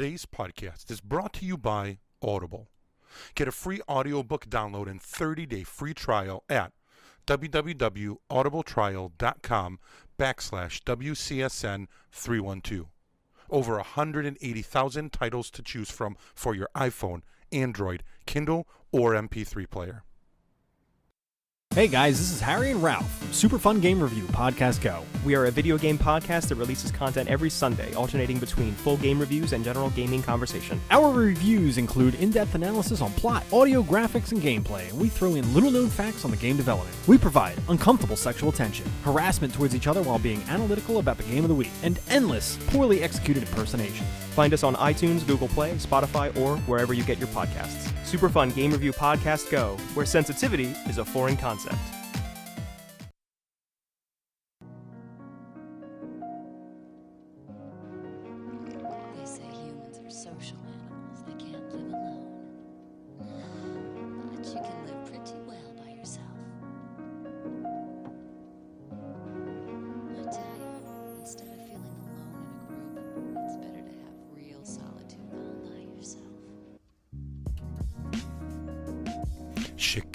Today's podcast is brought to you by Audible. Get a free audiobook download and 30-day free trial at www.audibletrial.com backslash WCSN 312. Over 180,000 titles to choose from for your iPhone, Android, Kindle, or MP3 player. Hey guys, this is Harry and Ralph Super Fun Game Review Podcast Go. We are a video game podcast that releases content every Sunday, alternating between full game reviews and general gaming conversation. Our reviews include in depth analysis on plot, audio, graphics, and gameplay, and we throw in little known facts on the game development. We provide uncomfortable sexual tension, harassment towards each other while being analytical about the game of the week, and endless, poorly executed impersonations. Find us on iTunes, Google Play, Spotify, or wherever you get your podcasts. Super Fun Game Review Podcast Go, where sensitivity is a foreign concept.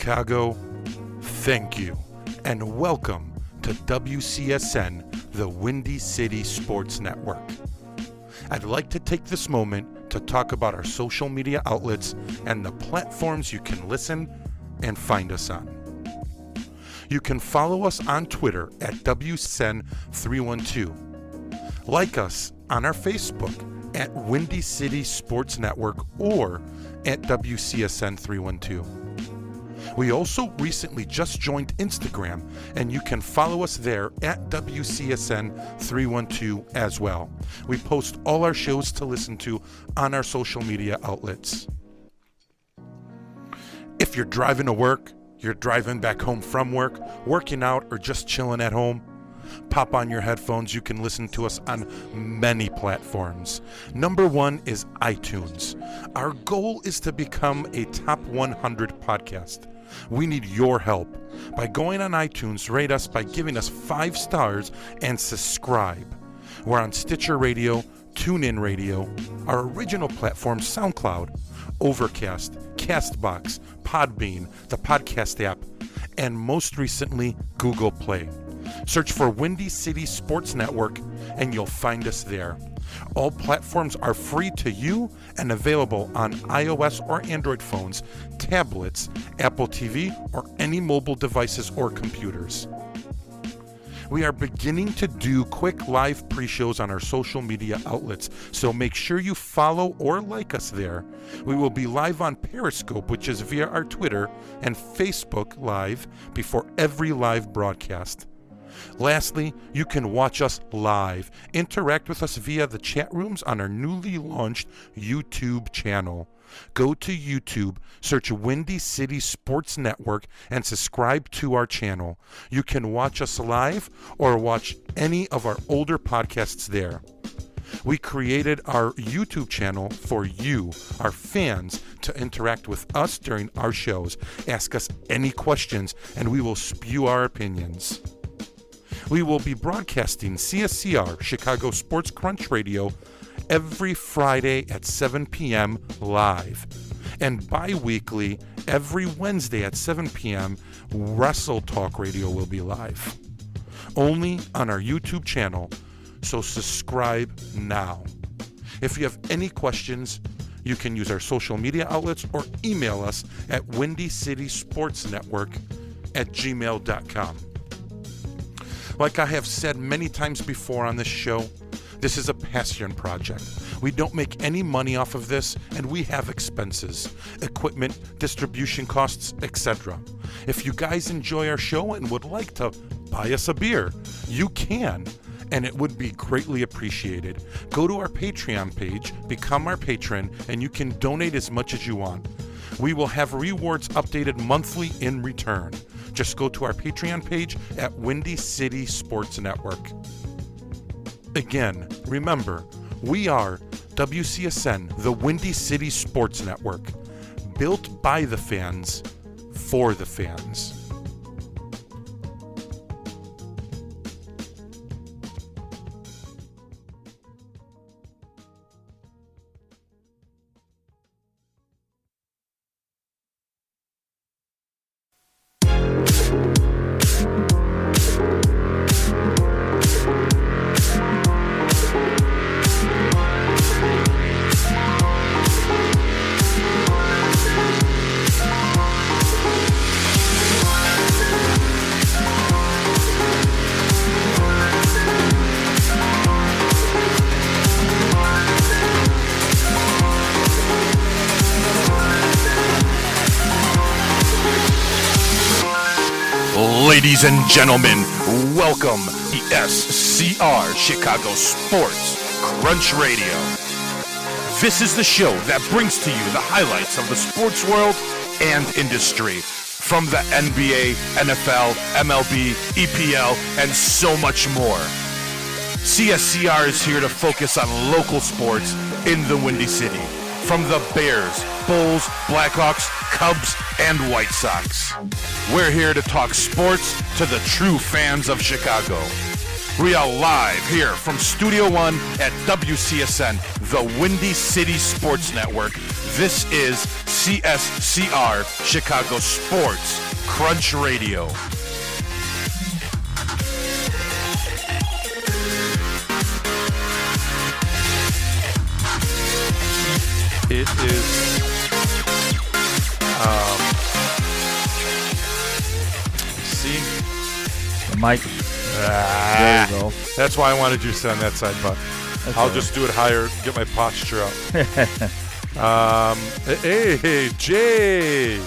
Chicago, thank you, and welcome to WCSN, the Windy City Sports Network. I'd like to take this moment to talk about our social media outlets and the platforms you can listen and find us on. You can follow us on Twitter at WCSN312. Like us on our Facebook at Windy City Sports Network or at WCSN312. We also recently just joined Instagram, and you can follow us there at WCSN312 as well. We post all our shows to listen to on our social media outlets. If you're driving to work, you're driving back home from work, working out, or just chilling at home, pop on your headphones. You can listen to us on many platforms. Number one is iTunes. Our goal is to become a top 100 podcast. We need your help. By going on iTunes, rate us by giving us five stars and subscribe. We're on Stitcher Radio, TuneIn Radio, our original platform, SoundCloud, Overcast, Castbox, Podbean, the podcast app, and most recently, Google Play. Search for Windy City Sports Network and you'll find us there. All platforms are free to you and available on iOS or Android phones, tablets, Apple TV, or any mobile devices or computers. We are beginning to do quick live pre shows on our social media outlets, so make sure you follow or like us there. We will be live on Periscope, which is via our Twitter, and Facebook Live before every live broadcast. Lastly, you can watch us live. Interact with us via the chat rooms on our newly launched YouTube channel. Go to YouTube, search Windy City Sports Network, and subscribe to our channel. You can watch us live or watch any of our older podcasts there. We created our YouTube channel for you, our fans, to interact with us during our shows. Ask us any questions, and we will spew our opinions. We will be broadcasting CSCR, Chicago Sports Crunch Radio, every Friday at 7 p.m. live. And bi weekly, every Wednesday at 7 p.m., Wrestle Talk Radio will be live. Only on our YouTube channel, so subscribe now. If you have any questions, you can use our social media outlets or email us at Windy City Sports Network at gmail.com. Like I have said many times before on this show, this is a passion project. We don't make any money off of this, and we have expenses equipment, distribution costs, etc. If you guys enjoy our show and would like to buy us a beer, you can, and it would be greatly appreciated. Go to our Patreon page, become our patron, and you can donate as much as you want. We will have rewards updated monthly in return. Just go to our Patreon page at Windy City Sports Network. Again, remember, we are WCSN, the Windy City Sports Network, built by the fans, for the fans. Ladies and gentlemen, welcome the SCR Chicago Sports Crunch Radio. This is the show that brings to you the highlights of the sports world and industry from the NBA, NFL, MLB, EPL, and so much more. CSCR is here to focus on local sports in the Windy City. From the Bears, Bulls, Blackhawks, Cubs, and White Sox. We're here to talk sports to the true fans of Chicago. We are live here from Studio One at WCSN, the Windy City Sports Network. This is CSCR Chicago Sports Crunch Radio. It is. Um, see, The mic. Ah, There you go. that's why I wanted you to sit on that side, but I'll right. just do it higher, get my posture up. um, hey, hey, Jay.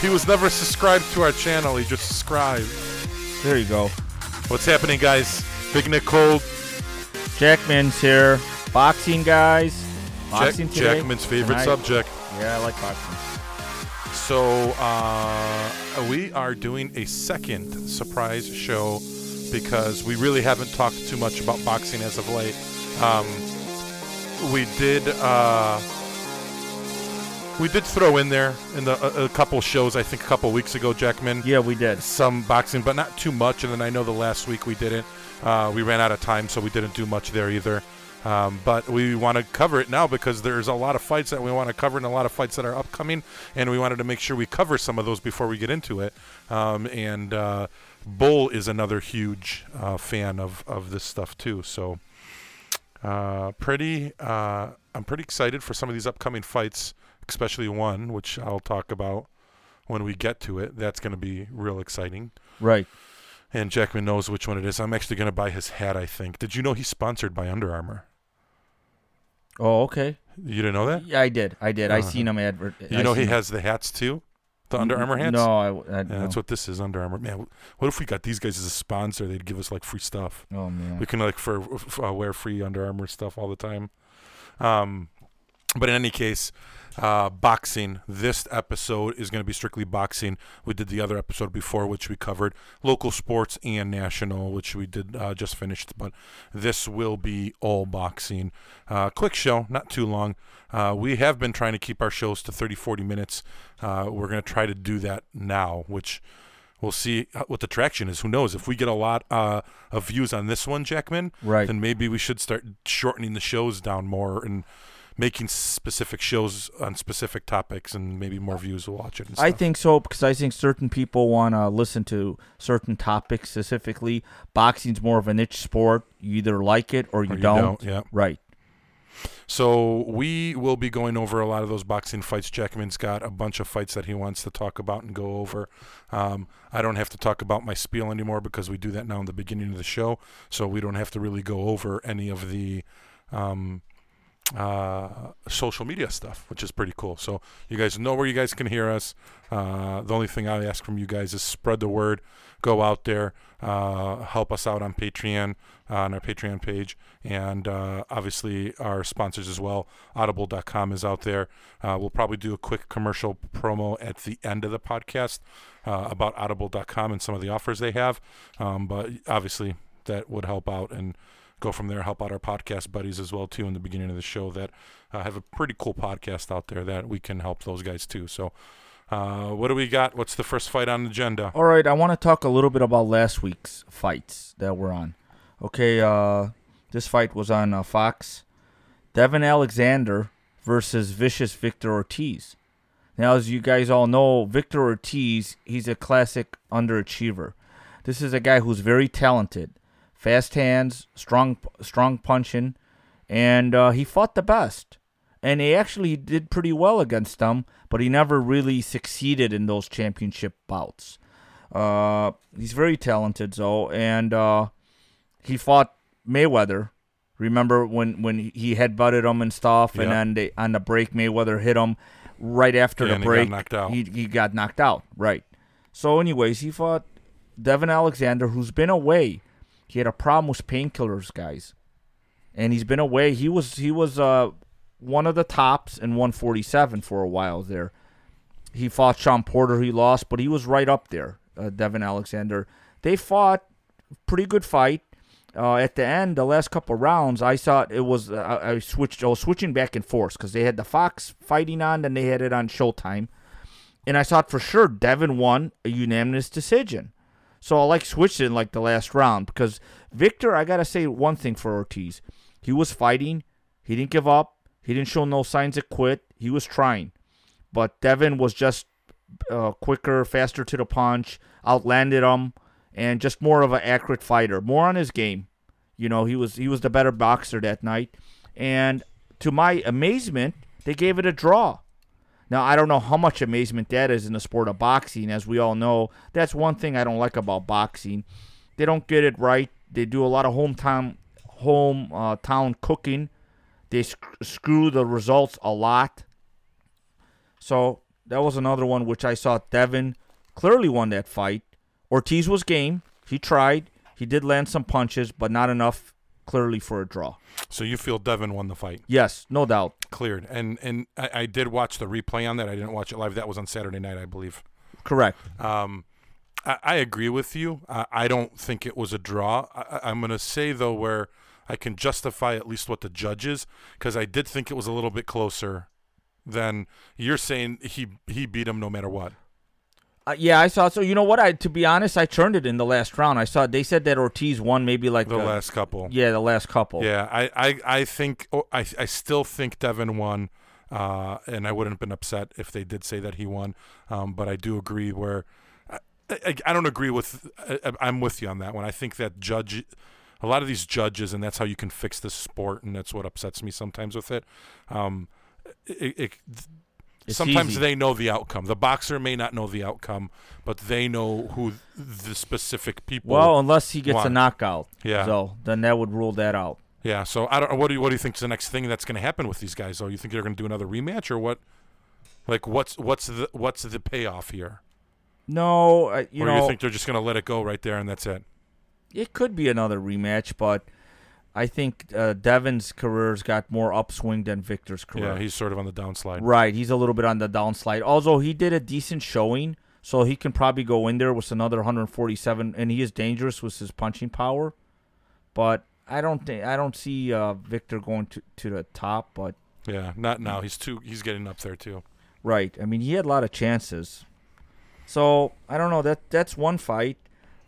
He was never subscribed to our channel. He just subscribed. There you go. What's happening, guys? Big Nick Cold, Jackman's here. Boxing guys. Jack, Boxing today. Jackman's favorite Tonight. subject. Yeah, I like boxing. So uh, we are doing a second surprise show because we really haven't talked too much about boxing as of late. Um, we did uh, we did throw in there in the a, a couple shows I think a couple weeks ago, Jackman. Yeah, we did. Some boxing, but not too much. And then I know the last week we didn't. Uh, we ran out of time, so we didn't do much there either. Um, but we want to cover it now because there's a lot of fights that we want to cover and a lot of fights that are upcoming, and we wanted to make sure we cover some of those before we get into it. Um, and uh, Bull is another huge uh, fan of, of this stuff too. So uh, pretty, uh, I'm pretty excited for some of these upcoming fights, especially one which I'll talk about when we get to it. That's going to be real exciting. Right. And Jackman knows which one it is. I'm actually going to buy his hat. I think. Did you know he's sponsored by Under Armour? Oh, okay. You didn't know that? Yeah, I did. I did. I Uh-huh. seen him advert. You I know he seen has the hats too, the Under Armour hats. No, I. I Yeah, no. that's what this is. Under Armour. Man, what if we got these guys as a sponsor? They'd give us like free stuff. Oh man. We can like for f- uh, wear free Under Armour stuff all the time. Um, but in any case, uh, boxing. This episode is going to be strictly boxing. We did the other episode before, which we covered local sports and national, which we did uh, just finished. But this will be all boxing. Uh, quick show, not too long. Uh, we have been trying to keep our shows to 30, 40 minutes. Uh, we're going to try to do that now, which we'll see uh, what the traction is. Who knows? If we get a lot uh, of views on this one, Jackman, Right. then maybe we should start shortening the shows down more and making specific shows on specific topics, and maybe more views will watch it. And I think so because I think certain people want to listen to certain topics specifically. Boxing's more of a niche sport. You either like it or you, Or you don't. don't, yeah. Right. So we will be going over a lot of those boxing fights. Jackman's got a bunch of fights that he wants to talk about and go over. Um, I don't have to talk about my spiel anymore because we do that now in the beginning of the show, so we don't have to really go over any of the um, uh, social media stuff, which is pretty cool. So you guys know where you guys can hear us. Uh, the only thing I ask from you guys is spread the word, go out there, uh, help us out on Patreon, on our Patreon page, and uh, obviously our sponsors as well. Audible.com is out there. Uh, we'll probably do a quick commercial promo at the end of the podcast about Audible.com and some of the offers they have. Um, but obviously that would help out and go from there, help out our podcast buddies as well too in the beginning of the show that uh, have a pretty cool podcast out there that we can help those guys too. So, uh, what do we got? What's the first fight on the agenda? All right, I want to talk a little bit about last week's fights that were on. Okay, uh, this fight was on uh, Fox. Devon Alexander versus Vicious Victor Ortiz. Now, as you guys all know, Victor Ortiz, he's a classic underachiever. This is a guy who's very talented, fast hands, strong, strong punching, and uh, he fought the best. And he actually did pretty well against them, but he never really succeeded in those championship bouts. Uh, he's very talented, though, and uh, he fought Mayweather. Remember when when he headbutted him and stuff, and then they, on the break Mayweather hit him right after Yeah, the and he got break. knocked out. He he got knocked out, right? So, anyways, he fought Devon Alexander, who's been away. He had a problem with painkillers, guys, and he's been away. He was he was uh one of the tops in 147 for a while there. He fought Shawn Porter. He lost, but he was right up there. Uh, Devon Alexander. They fought pretty good fight. Uh, at the end, the last couple rounds, I thought it was. Uh, I switched. I was switching back and forth because they had the Fox fighting on, then they had it on Showtime, and I thought for sure Devon won a unanimous decision. So I like switched it in like the last round because Victor. I gotta say one thing for Ortiz, he was fighting. He didn't give up. He didn't show no signs of quit. He was trying, but Devon was just uh, quicker, faster to the punch, outlanded him, and just more of an accurate fighter, more on his game. You know, he was he was the better boxer that night, and to my amazement, they gave it a draw. Now I don't know how much amazement that is in the sport of boxing, as we all know. That's one thing I don't like about boxing. They don't get it right. They do a lot of hometown home uh, town cooking. They sc- screw the results a lot. So that was another one which I saw Devon clearly won that fight. Ortiz was game. He tried. He did land some punches, but not enough clearly for a draw. So you feel Devon won the fight, Yes, no doubt. cleared, and and I, I did watch the replay on that. I didn't watch it live. That was on Saturday night, I believe. Correct. Um, I, I agree with you. I, I don't think it was a draw. I, I'm going to say though where I can justify at least what the judges because I did think it was a little bit closer than you're saying. He he beat him no matter what. Uh, yeah, I saw. So you know what? I to be honest, I turned it in the last round. I saw they said that Ortiz won maybe like The last couple. Yeah, the last couple. Yeah, I, I, I think oh, I, I still think Devon won, uh, and I wouldn't have been upset if they did say that he won. Um, but I do agree where I, I, I don't agree with. I, I'm with you on that one. I think that judge, a lot of these judges, and that's how you can fix this sport, and that's what upsets me sometimes with it. Um, it, it It's sometimes easy. they know the outcome. The boxer may not know the outcome, but they know who the specific people. Well, unless he gets a knockout. Yeah. So then that would rule that out. Yeah, so I don't. What do you what do you think is the next thing that's going to happen with these guys? Though you think they're going to do another rematch or what? Like what's what's the what's the payoff here? No, uh, you or know, you think they're just going to let it go right there and that's it? it could be another rematch, but I think uh, Devon's career's got more upswing than Victor's career. Yeah, he's sort of on the downslide. Right, he's a little bit on the downslide. Also, he did a decent showing, so he can probably go in there with another 147, and he is dangerous with his punching power. But I don't think I don't see uh, Victor going to, to the top. But Yeah, not now. He's too. He's getting up there too. right, I mean he had a lot of chances. So I don't know. That that's one fight,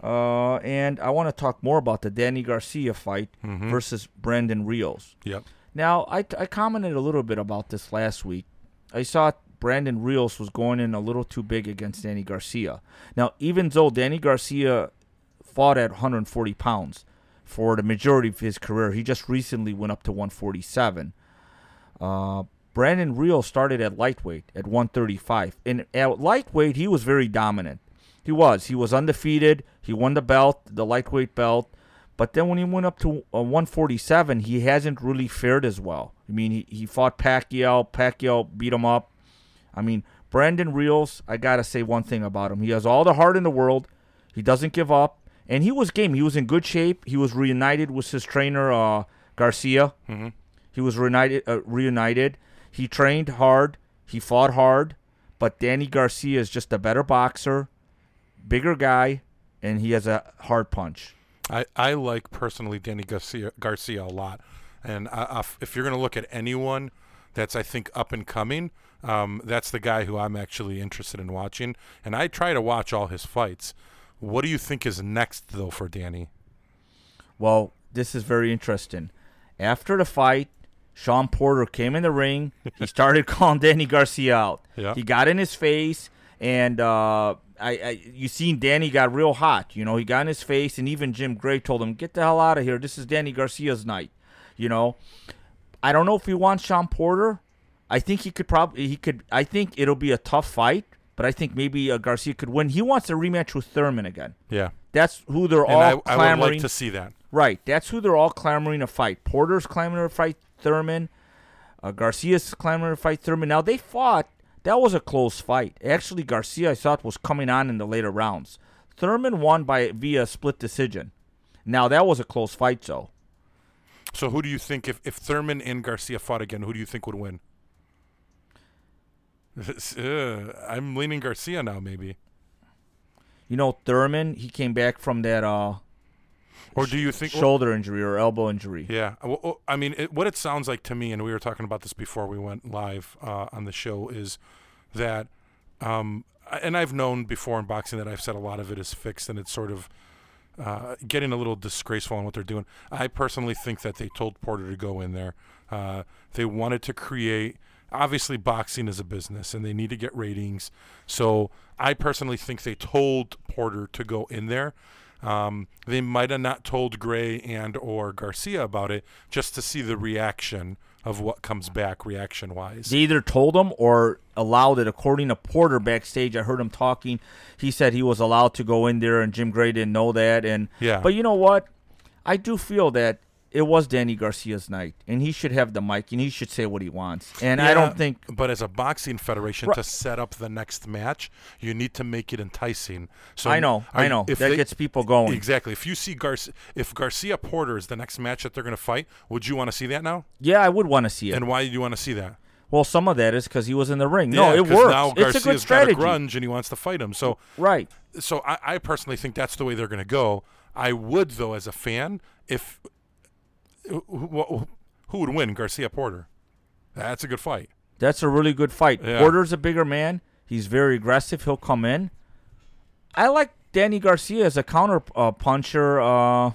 uh, and I want to talk more about the Danny Garcia fight Mhm. versus Brandon Rios. Yep. Now, I, I commented a little bit about this last week. I saw Brandon Rios was going in a little too big against Danny Garcia. Now, even though Danny Garcia fought at 140 pounds for the majority of his career, he just recently went up to 147. Uh, Brandon Rios started at lightweight at 135. And at lightweight, he was very dominant. He was. He was undefeated. He won the belt, the lightweight belt. But then when he went up to uh, 147, he hasn't really fared as well. I mean, he, he fought Pacquiao. Pacquiao beat him up. I mean, Brandon Rios, I got to say one thing about him. He has all the heart in the world. He doesn't give up. And he was game. He was in good shape. He was reunited with his trainer, uh, Garcia. hmm He was reunited. Uh, reunited. He trained hard. He fought hard. But Danny Garcia is just a better boxer, bigger guy, and he has a hard punch. I, I like personally Danny Garcia Garcia a lot, and I, I, if you're going to look at anyone that's I think up and coming, um, that's the guy who I'm actually interested in watching, and I try to watch all his fights. What do you think is next though for Danny? Well, this is very interesting. After the fight, Shawn Porter came in the ring. He started calling Danny Garcia out. Yeah. He got in his face, and uh, I, I, you seen Danny got real hot. You know, he got in his face, and even Jim Gray told him, "Get the hell out of here. This is Danny Garcia's night." You know, I don't know if he wants Shawn Porter. I think he could probably he could. I think it'll be a tough fight, but I think maybe uh, Garcia could win. He wants a rematch with Thurman again. Yeah, That's who they're and all I, I would clamoring. like to see that. Right. That's who they're all clamoring to fight. Porter's clamoring to fight Thurman. Uh, Garcia's clamoring to fight Thurman. Now they fought. That was a close fight. Actually, Garcia I thought was coming on in the later rounds. Thurman won by via split decision. Now that was a close fight, though. So who do you think if, if Thurman and Garcia fought again, who do you think would win? Uh, I'm leaning Garcia now, maybe. You know, Thurman, he came back from that uh, Or do you think? shoulder injury or elbow injury. Yeah. Well, well, I mean, it, what it sounds like to me, and we were talking about this before we went live uh, on the show, is that, um, and I've known before in boxing that I've said a lot of it is fixed and it's sort of uh, getting a little disgraceful in what they're doing. I personally think that they told Porter to go in there. Uh, they wanted to create. Obviously, boxing is a business, and they need to get ratings. So, I personally think they told Porter to go in there. Um, they might have not told Gray and or Garcia about it just to see the reaction of what comes back reaction wise. They either told him or allowed it. According to Porter backstage, I heard him talking. He said he was allowed to go in there, and Jim Gray didn't know that. And Yeah. but you know what? I do feel that it was Danny Garcia's night, and he should have the mic, and he should say what he wants. And I don't think But as a boxing federation, Ri- to set up the next match, you need to make it enticing. So I know, are I know if that they- gets people going. Exactly. If you see Garcia, if Garcia Porter is the next match that they're going to fight, would you want to see that now? Yeah, I would want to see it. And why do you want to see that? well, some of that is because he was in the ring. No, it works. Now it's a good Garcia's got a strategy. grunge and he wants to fight him. So, Right. so I, I personally think that's the way they're going to go. I would though, as a fan, if who, who, would win, Garcia Porter? That's a good fight. That's a really good fight. Yeah. Porter's a bigger man. He's very aggressive. He'll come in. I like Danny Garcia as a counter uh, puncher. Uh,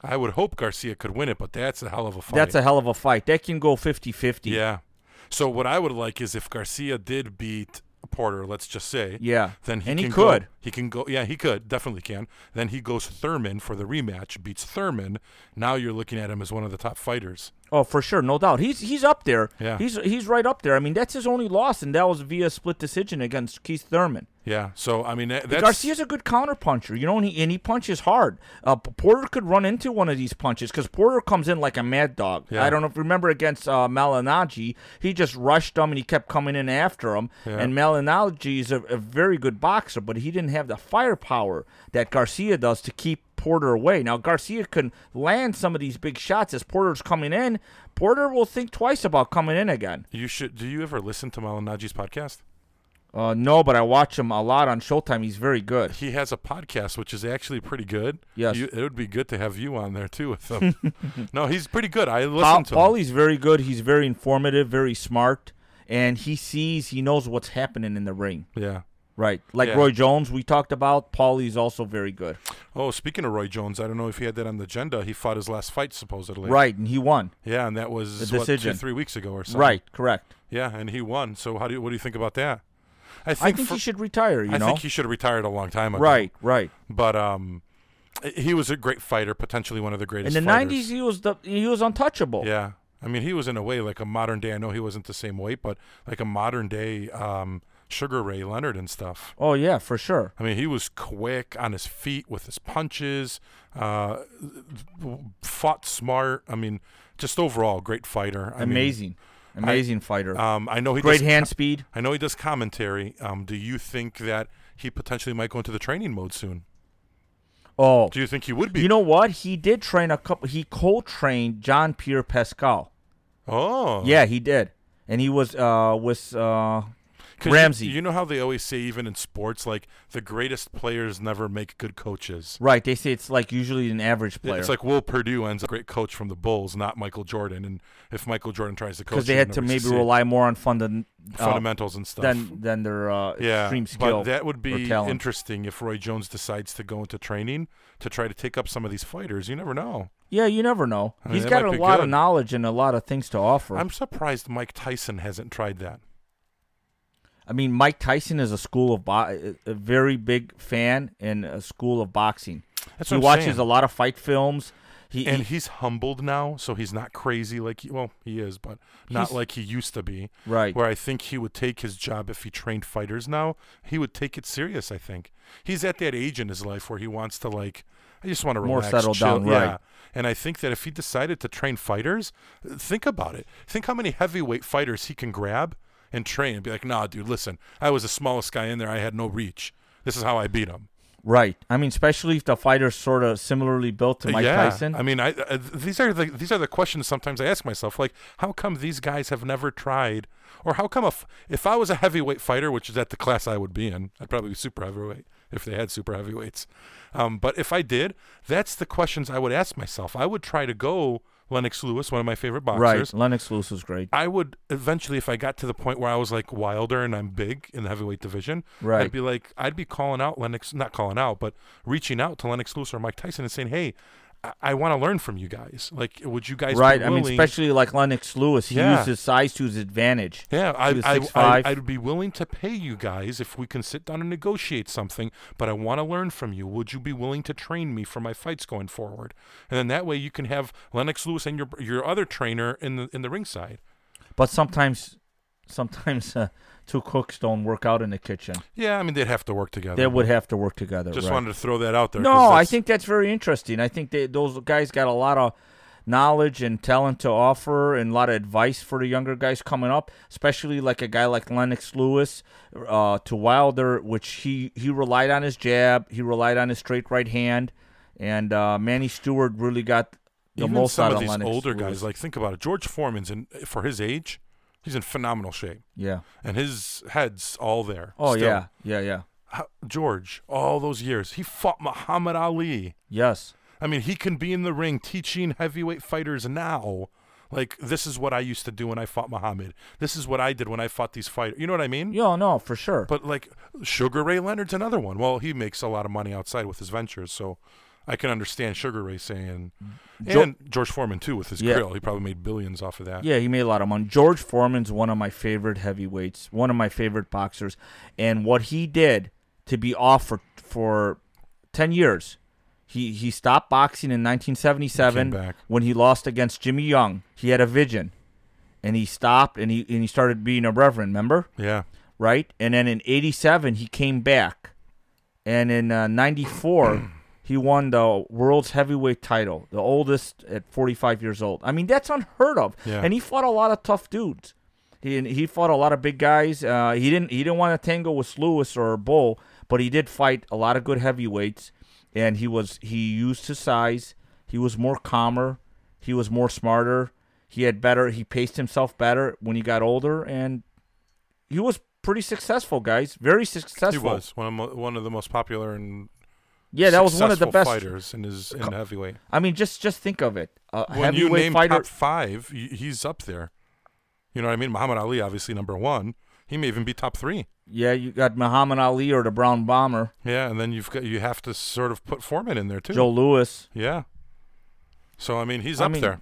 I would hope Garcia could win it, but that's a hell of a fight. that's a hell of a fight. That can go 50-50. yeah. So what I would like is if Garcia did beat Porter, let's just say, Yeah. then he and he could. Go, he can go. Yeah, he could definitely can. Then he goes Thurman for the rematch, beats Thurman. Now you're looking at him as one of the top fighters. Oh, for sure, no doubt. He's he's up there. Yeah. He's he's right up there. I mean, that's his only loss, and that was via split decision against Keith Thurman. Yeah. So I mean, that, Garcia's a good counter puncher, you know, and he, and he punches hard. Uh, Porter could run into one of these punches because Porter comes in like a mad dog. Yeah. I don't know if you remember against uh, Malignaggi, he just rushed him and he kept coming in after him. Yeah. And Malignaggi is a, a very good boxer, but he didn't have the firepower that Garcia does to keep Porter away. Now Garcia can land some of these big shots as Porter's coming in. Porter will think twice about coming in again. You should. Do you ever listen to Malignaggi's podcast? Uh, no, but I watch him a lot on Showtime. He's very good. He has a podcast which is actually pretty good. Yes. You, it would be good to have you on there too with him. no, he's pretty good. I Paul, listen to him. Paulie's very good. He's very informative, very smart, and he sees, he knows what's happening in the ring. Yeah. Right. Like Yeah. Roy Jones, we talked about. Paulie's also very good. Oh, speaking of Roy Jones, I don't know if he had that on the agenda. He fought his last fight supposedly. Right, and he won. Yeah, and that was The what, two, three weeks ago or something. Right, correct. Yeah, and he won. So how do you, what do you think about that? I I think, think for- he should retire, you I know? think he should have retired a long time ago. right, right. But um, he was a great fighter, potentially one of the greatest. In the fighters. 90s, he was the he was untouchable. Yeah, I mean, he was in a way like a modern day. I know he wasn't the same weight, but like a modern day um, Sugar Ray Leonard and stuff. Oh, yeah, for sure. I mean, he was quick on his feet with his punches. Uh, fought smart. I mean, just overall great fighter. I mean, Amazing. Amazing fighter. um, I know he Great does hand speed. I know he does commentary. Um, do you think that he potentially might go into the training mode soon? Oh. Do you think he would be? You know what? He did train a couple he co-trained John Pierre Pascal. oh, Yeah, he did. And he was uh with uh Ramsey. You, you know how they always say, even in sports, like the greatest players never make good coaches. Right, they say it's like usually an average player. It's like Will Perdue ends up a great coach from the Bulls, not Michael Jordan. And if Michael Jordan tries to coach, because they had to maybe rely more on funda- uh, fundamentals and stuff. than than their uh, yeah, extreme skill. but that would be interesting if Roy Jones decides to go into training to try to take up some of these fighters. You never know. yeah, you never know. I mean, He's got a lot of knowledge and a lot of things to offer. I'm surprised Mike Tyson hasn't tried that. I mean, Mike Tyson is a school of bo- a very big fan and a school of boxing. That's he what I'm watches saying. a lot of fight films. He, and he- he's humbled now, so he's not crazy like he, well he is, but not like he used to be. right. Where I think he would take his job if he trained fighters now, he would take it serious. I think he's at that age in his life where he wants to like, I just want to More relax, settled chill. down, yeah. right. And I think that if he decided to train fighters, think about it. Think how many heavyweight fighters he can grab and train and be like, nah, dude, listen, I was the smallest guy in there. I had no reach. This is how I beat him. Right. I mean, especially if the fighter's sort of similarly built to Mike yeah. Tyson. I mean, I, uh, these are the these are the questions sometimes I ask myself. Like, how come these guys have never tried, or how come if if I was a heavyweight fighter, which is at the class I would be in, I'd probably be super heavyweight if they had super heavyweights. Um, but if I did, that's the questions I would ask myself. I would try to go Lennox Lewis, one of my favorite boxers. right. Lennox Lewis was great. I would eventually, if I got to the point where I was like Wilder and I'm big in the heavyweight division, Right. I'd be like, I'd be calling out Lennox, not calling out, but reaching out to Lennox Lewis or Mike Tyson and saying, "Hey, I, I want to learn from you guys. Like, would you guys Right. I mean, especially like Lennox Lewis, he Yeah. used his size to his advantage. Yeah, I, I, I, I'd be willing to pay you guys if we can sit down and negotiate something, but I want to learn from you. Would you be willing to train me for my fights going forward? And then that way you can have Lennox Lewis and your your other trainer in the in the ringside. But sometimes, sometimes uh, two cooks don't work out in the kitchen. Yeah, I mean they'd have to work together. They would have to work together. Just right. wanted to throw that out there. No, I think that's very interesting. I think they, those guys got a lot of knowledge and talent to offer and a lot of advice for the younger guys coming up, especially like a guy like Lennox Lewis uh, to Wilder, which he, he relied on his jab, he relied on his straight right hand, and uh, Manny Steward really got the even most some out of of these Lennox older Lewis. guys. Like think about it. George Foreman's in for his age, he's in phenomenal shape, yeah. and his head's all there. Oh still. yeah, yeah, yeah. How, George, all those years, he fought Muhammad Ali. Yes. I mean, he can be in the ring teaching heavyweight fighters now. Like this is what I used to do when I fought Muhammad. This is what I did when I fought these fighters. You know what I mean? Yeah, no, for sure. But like Sugar Ray Leonard's another one. Well, he makes a lot of money outside with his ventures, so I can understand Sugar Ray saying, Jo- and George Foreman too with his Yeah. grill. He probably made billions off of that. Yeah, he made a lot of money. George Foreman's one of my favorite heavyweights, one of my favorite boxers, and what he did to be off for, for ten years, he he stopped boxing in 1977 Came back. when he lost against Jimmy Young. He had a vision, and he stopped and he and he started being a reverend. Remember, Yeah. right? And then in '87 he came back, and in uh, '94. He won the world's heavyweight title, the oldest at 45 years old. I mean, that's unheard of. Yeah. And he fought a lot of tough dudes. He he fought a lot of big guys. Uh, he didn't he didn't want to tangle with Lewis or Bull, but he did fight a lot of good heavyweights. And he was he used his size. He was more calmer. He was more smarter. He had better. He paced himself better when he got older, and he was pretty successful, guys. Very successful. He was one of mo- one of the most popular and Yeah, that was one of the best fighters in his in heavyweight. I mean, just just think of it. A When you name fighter. top five, he's up there. You know what I mean? Muhammad Ali, obviously number one. He may even be top three. Yeah, you got Muhammad Ali or the Brown Bomber, Yeah, and then you've got you have to sort of put Foreman in there too. Joe Louis. Yeah. So I mean, he's I up mean, there.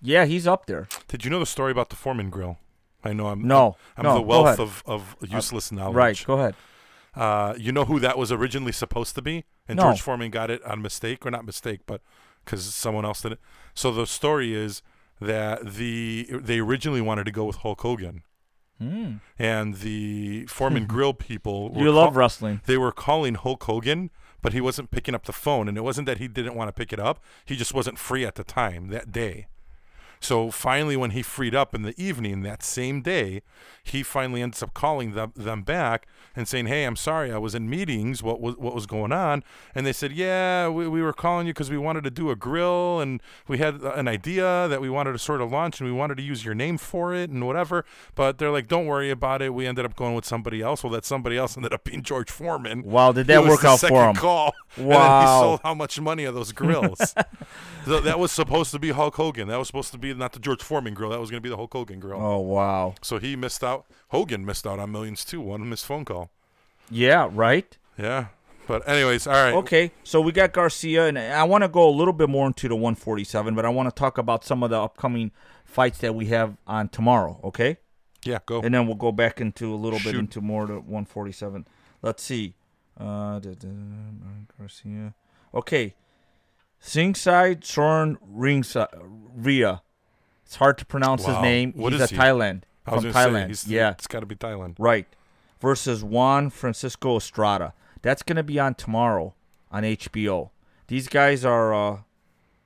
Yeah, he's up there. Did you know the story about the Foreman grill? I know I'm No, I'm no, the wealth of, of uh, useless knowledge. Right, go ahead. Uh, you know who that was originally supposed to be, and No. George Foreman got it on mistake or not mistake, but because someone else did it. So the story is that the they originally wanted to go with Hulk Hogan, Hmm. and the Foreman Grill people. Were You love call- wrestling. They were calling Hulk Hogan, but he wasn't picking up the phone, and it wasn't that he didn't want to pick it up. He just wasn't free at the time that day. So finally, when he freed up in the evening that same day, he finally ends up calling them, them back and saying, "Hey, I'm sorry, I was in meetings. What was what was going on?" And they said, "Yeah, we, we were calling you because we wanted to do a grill, and we had an idea that we wanted to sort of launch, and we wanted to use your name for it, and whatever." But they're like, "Don't worry about it. We ended up going with somebody else. Well, that somebody else ended up being George Foreman. Wow, did that work out for him? Call. And then he sold how much money of those grills? Th- that was supposed to be Hulk Hogan. That was supposed to be not the George Foreman grill. That was going to be the Hulk Hogan grill. Oh wow. So he missed out. Hogan missed out on millions too. One missed phone call. Yeah, right. Yeah. But anyways, all right. Okay, so we got Garcia, and I want to go a little bit more into the 147, but I want to talk about some of the upcoming fights that we have on tomorrow. Okay. Yeah, go. and then we'll go back into a little bit into more to 147. Let's see. Uh, da, da, Garcia. Okay. Singside Soren Ringsa Ria. It's hard to pronounce his name. What He's is a he? Thailand. I From Thailand. yeah. It's got to be Thailand. Right. Versus Juan Francisco Estrada. That's going to be on tomorrow on HBO. These guys are uh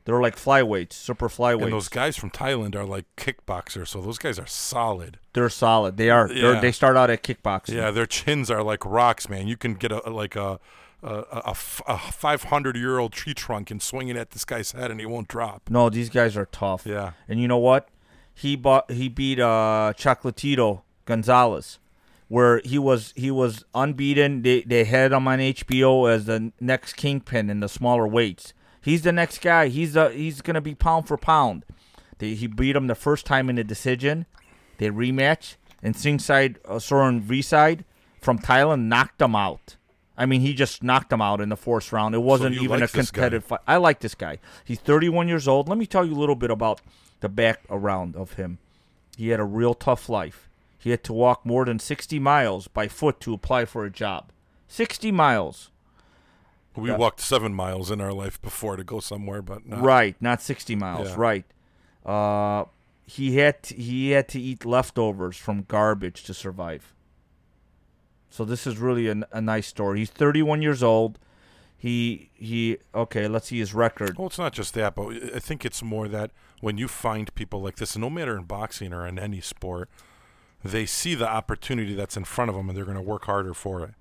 they're like flyweights, super flyweights. And those guys from Thailand are like kickboxers, so those guys are solid. they're solid. They are. They're, Yeah. they start out at kickboxing. Yeah, their chins are like rocks, man. You can get a like a a, a, f- a 500 year old tree trunk and swing it at this guy's head and he won't drop. No, these guys are tough. Yeah. And you know what? He bought he beat uh Chocolatito Gonzalez where he was he was unbeaten. They they had him on HBO as the next kingpin in the smaller weights. He's the next guy. He's the he's going to be pound for pound. They, he beat him the first time in a decision. They rematch and Singside uh, Soren V-side from Thailand knocked him out. I mean, he just knocked him out in the fourth round. It wasn't you even like a competitive fight. I like this guy. He's 31 years old. Let me tell you a little bit about the background of him. He had a real tough life. He had to walk more than 60 miles by foot to apply for a job. 60 miles. We walked seven miles in our life before to go somewhere, but not. Right, not 60 miles. Yeah. Right. Uh, he had to, he had to eat leftovers from garbage to survive. So this is really a, a nice story. He's 31 years old. He he okay, let's see his record. Well, it's not just that, but I think it's more that when you find people like this, no matter in boxing or in any sport, they see the opportunity that's in front of them and they're going to work harder for it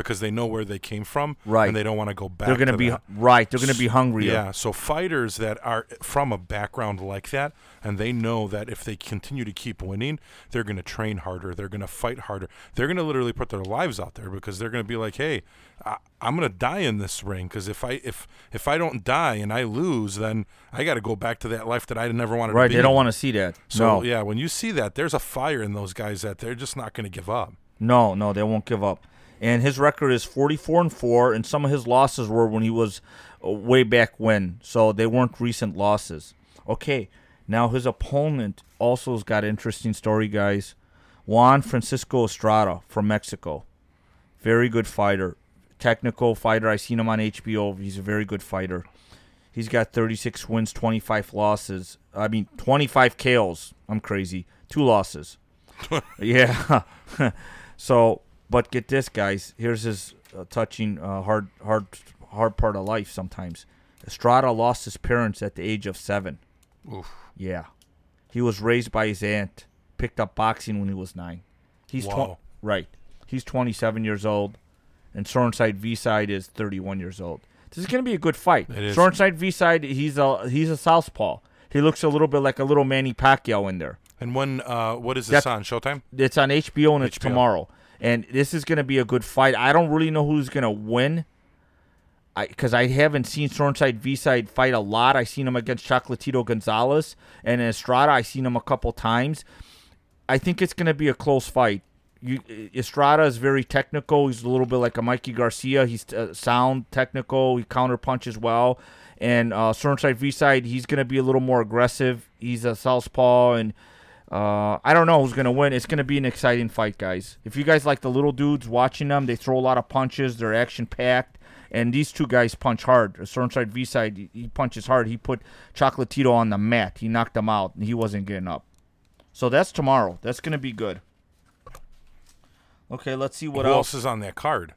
because they know where they came from, Right. And they don't want to go back. They're going to be that. right, they're going to be hungrier. Yeah, so fighters that are from a background like that, and they know that if they continue to keep winning, they're going to train harder, they're going to fight harder, they're going to literally put their lives out there because they're going to be like, hey, I, I'm going to die in this ring because if I if if I don't die and I lose, then I got to go back to that life that I never wanted. Right, to be they don't want to see that. So no. yeah, when you see that, there's a fire in those guys that they're just not going to give up. No, no, they won't give up. And his record is 44 and 4 and some of his losses were when he was uh, way back when. So they weren't recent losses. Okay. Now his opponent also has got an interesting story, guys. Juan Francisco Estrada from Mexico. Very good fighter. Technical fighter. I seen him on HBO. He's a very good fighter. He's got 36 wins, 25 losses. I mean, 25 KOs. I'm crazy. Two losses. yeah. so, but get this, guys. Here's his uh, touching, uh, hard, hard, hard part of life. Sometimes Estrada lost his parents at the age of seven. Oof. Yeah, he was raised by his aunt. Picked up boxing when he was nine. He's tw- right. He's 27 years old, and Sorenside V side is 31 years old. This is gonna be a good fight. It is. Sorenside V side. He's a he's a southpaw. He looks a little bit like a little Manny Pacquiao in there. And when uh, what is this That- on Showtime? It's on HBO and it's tomorrow. And this is going to be a good fight. I don't really know who's going to win. I because I haven't seen Stormside V side fight a lot. I seen him against Chocolatito Gonzalez and Estrada. I seen him a couple times. I think it's going to be a close fight. You, Estrada is very technical. He's a little bit like a Mikey Garcia. He's uh, sound, technical. He counter punches well. And uh, Stormside V side, he's going to be a little more aggressive. He's a southpaw, and uh, I don't know who's going to win. It's going to be an exciting fight, guys. If you guys like the little dudes watching them, they throw a lot of punches. They're action packed. And these two guys punch hard. Stormside V side, he- he punches hard. He put Chocolatito on the mat. He knocked him out, and he wasn't getting up. So that's tomorrow. That's going to be good. Okay, let's see what Who else. else is on that card?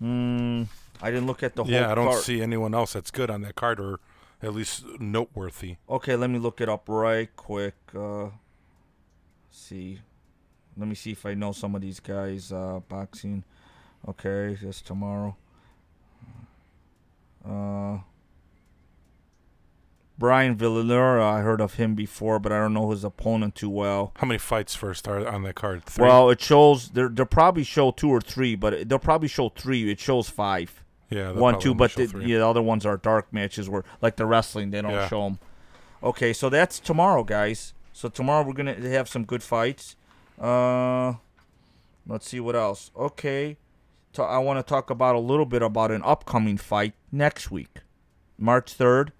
Mm, I didn't look at the whole Yeah, I don't card. see anyone else that's good on that card or at least noteworthy. Okay, let me look it up right quick. Uh, see, let me see if I know some of these guys. Uh, boxing. Okay, that's tomorrow. Uh, Brian Villanera, I heard of him before, but I don't know his opponent too well. How many fights first are on that card? Three. Well, it shows they'll they'll probably show two or three, but they'll probably show three. It shows five. yeah, one two but the, yeah, the other ones are dark matches where like the wrestling they don't Yeah. show them okay so that's tomorrow guys so tomorrow we're gonna have some good fights uh let's see what else okay Ta- i want to talk about a little bit about an upcoming fight next week march 3rd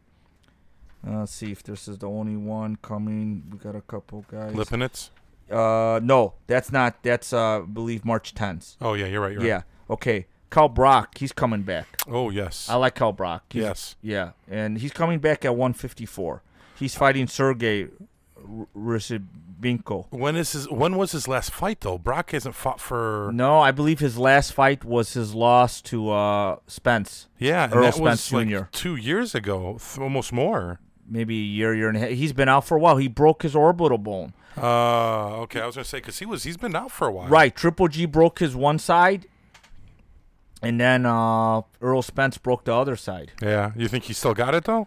uh, let's see if this is the only one coming we got a couple guys Lipinets? uh no that's not that's uh I believe march 10th Oh yeah, you're right. You're right. yeah okay Kell Brook, he's coming back. Oh yes. I like Kell Brook. He's- yes. Yeah, and he's coming back at 154. He's fighting Sergey Rusibinko. When is his? When was his last fight though? Brook hasn't fought for. No, I believe his last fight was his loss to uh, Spence. Yeah, and Errol Spence was like Jr.. two years ago, th- almost more. Maybe a year, year and a half. He's been out for a while. He broke his orbital bone. Uh, okay. I was gonna say because he was he's been out for a while. Right. Triple G broke his one side, And then uh, Errol Spence broke the other side. Yeah, you think he still got it though?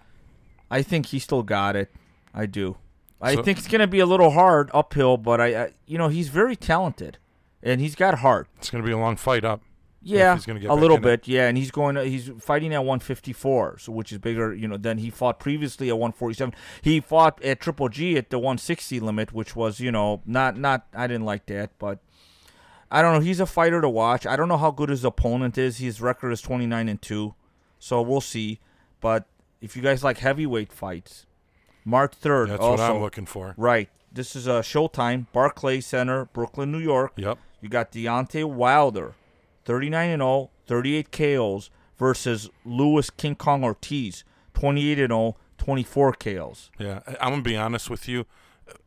I think he still got it. I do. I So- think it's going to be a little hard uphill, but I, I, you know, he's very talented, and he's got heart. It's going to be a long fight up. Yeah, he's gonna get a little in it. bit. Yeah, and he's going. To, he's fighting at 154, so which is bigger, you know, than he fought previously at 147. He fought at Triple G at the 160 limit, which was, you know, not not. I didn't like that, but I don't know. He's a fighter to watch. I don't know how good his opponent is. His record is 29 and two, so we'll see. But if you guys like heavyweight fights, March 3rd. That's also, what I'm looking for. Right. This is a Showtime, Barclay Center, Brooklyn, New York. Yep. You got Deontay Wilder, 39 and 0, 38 KOs versus Luis King Kong Ortiz, 28 and 0, 24 KOs. Yeah, I'm gonna be honest with you.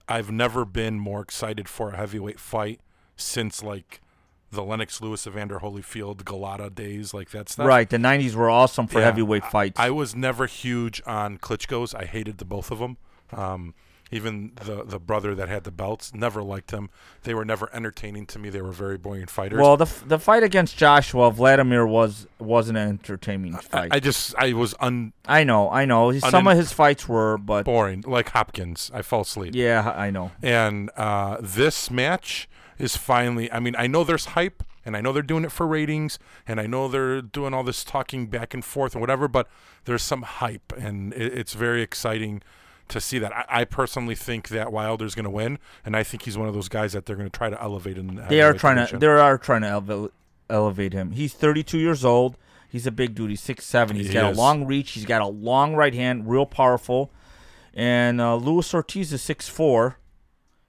I've never been more excited for a heavyweight fight since like the Lennox Lewis, Evander Holyfield, Golota days, like that stuff. Right. The 90s were awesome for Yeah, heavyweight fights. I was never huge on Klitschko's. I hated the both of them. Um, even the the brother that had the belts, never liked them. They were never entertaining to me. They were very boring fighters. well, the f- the fight against Joshua Vladimir was wasn't an entertaining I, fight. I just I was un I know, I know. His, I some of his fights were, but boring, like Hopkins. I fell asleep. yeah, I know. And uh, this match is finally. I mean, I know there's hype, and I know they're doing it for ratings, and I know they're doing all this talking back and forth and whatever. But there's some hype, and it, it's very exciting to see that. I, I personally think that Wilder's going to win, and I think he's one of those guys that they're going to try to elevate in. The They are trying to. They are trying to elevate, elevate him. He's 32 years old. He's a big dude. He's 6'7". He's He got is. a long reach. He's got a long right hand, real powerful. And uh, Luis Ortiz is 6'4".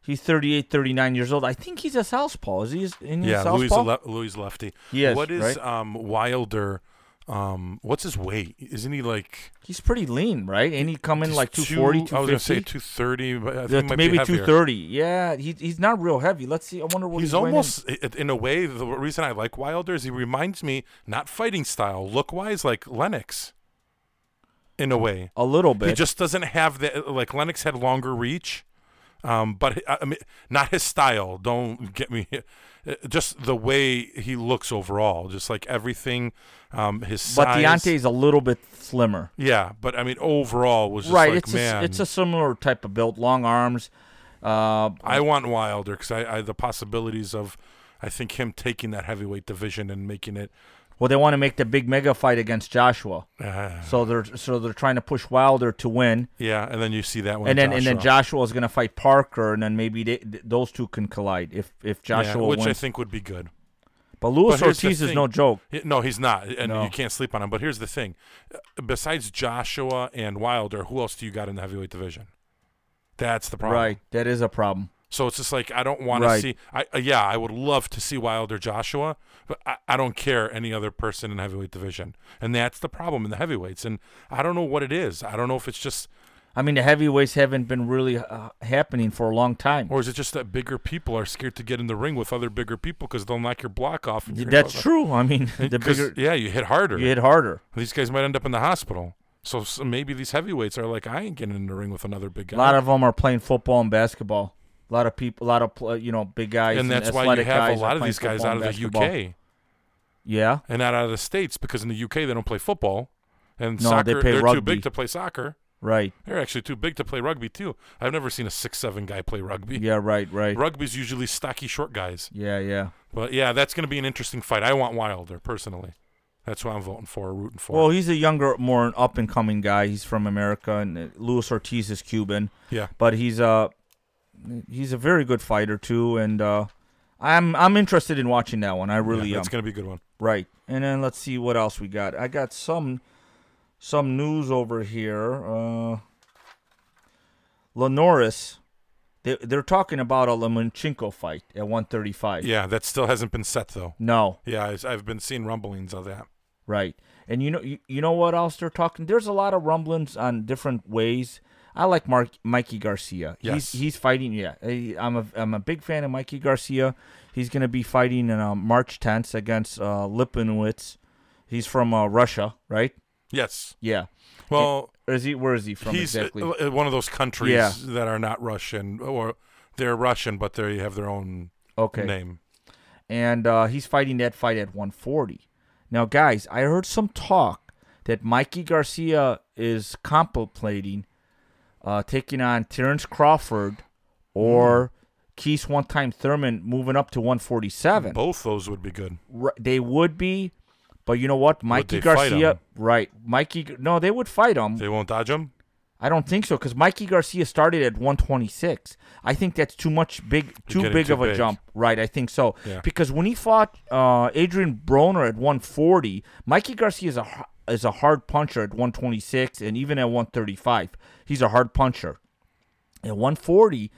He's 38, 39 years old. I think he's a southpaw. Is he in Yeah, Luis, southpaw? le- Luis lefty. He is, What is right? um, Wilder? Um, what's his weight? Isn't he like He's pretty lean, right? And he come in like two- 240, I was gonna say two thirty, but I think Yeah, maybe 230. Yeah, he, he's not real heavy. Let's see. I wonder what he's, He's weighing in. almost, in a way, the reason I like Wilder is he reminds me, not fighting style, look wise, like Lennox. In a way, a little bit. he just doesn't have that. Like Lennox had longer reach, um, but I mean, not his style. Don't get me. uh, Just the way he looks overall, just like everything, um, his but size. Deontay's a little bit slimmer. yeah, but I mean, overall was just right. like it's man. a, it's a similar type of build, long arms. Uh, I want Wilder because I, I the possibilities of, I think him taking that heavyweight division and making it. Well, they want to make the big mega fight against Joshua, Uh, so they're so they're trying to push Wilder to win, Yeah, and then you see that one. and then and then Joshua. Joshua is going to fight Parker, and then maybe they, th- those two can collide if if Yeah, Joshua which wins. I think would be good. but Luis but Ortiz is no joke. No, he's not, and No. you can't sleep on him. But here's the thing: besides Joshua and Wilder, who else do you got in the heavyweight division? That's the problem. Right, that is a problem. So it's just like I don't want to see. I uh, yeah, I would love to see Wilder Joshua, but I, I don't care any other person in heavyweight division, and that's the problem in the heavyweights. And I don't know what it is. I don't know if it's just, I mean, the heavyweights haven't been really uh, happening for a long time. or is it just that bigger people are scared to get in the ring with other bigger people because they'll knock your block off. and That's true. I mean, the bigger yeah, you hit harder. you hit harder. These guys might end up in the hospital. So, so maybe these heavyweights are like, I ain't getting in the ring with another big guy. A lot of them are playing football and basketball. A lot of people, a lot of you know, big guys, and that's why you have a lot of these guys out of the. UK Yeah, and not out of the states because in the UK they don't play football, and No, they soccer play are too big to play soccer. right. They're actually too big to play rugby too. I've never seen a six seven guy play rugby. Yeah, right, right. Rugby's usually stocky short guys. Yeah, yeah. But yeah, that's going to be an interesting fight. I want Wilder personally. That's who I'm voting for, rooting for. Well, he's a younger, more up and coming guy. He's from America, and uh, Luis Ortiz is Cuban, yeah, but he's a he's a very good fighter too. And uh, I'm I'm interested in watching that one. I really yeah, am. that's going to be a good one. Right. And then let's see what else we got. I got some some news over here. Uh Linares they they're talking about a Lomachenko fight at 135. Yeah, that still hasn't been set though. No, Yeah, I've, I've been seeing rumblings of that. right. And you know you, you know what else they're talking? There's a lot of rumblings on different ways. I like Mark Mikey Garcia. Yes. He's he's fighting. Yeah, I'm a I'm a big fan of Mikey Garcia. He's going to be fighting in uh, March 10th against uh, Lipinets. He's from uh, Russia, right? Yes. Yeah. Well, Or is he? Where is he from he's exactly? uh, one of those countries Yeah. that are not Russian, or they're Russian, but they have their own okay. name. And uh, he's fighting that fight at 140. Now, guys, I heard some talk that Mikey Garcia is contemplating uh, taking on Terrence Crawford or Keith one time Thurman moving up to 147. Both those would be good. They would be, but you know what? Mikey Garcia, right? Mikey, no, they would fight him. They won't dodge him. I don't think so because Mikey Garcia started at 126. I think that's too much big, too big too of a big. jump. Right, I think so. Yeah. Because when he fought uh, Adrian Broner at 140, Mikey Garcia is a is a hard puncher at 126 and even at 135, he's a hard puncher. At 140,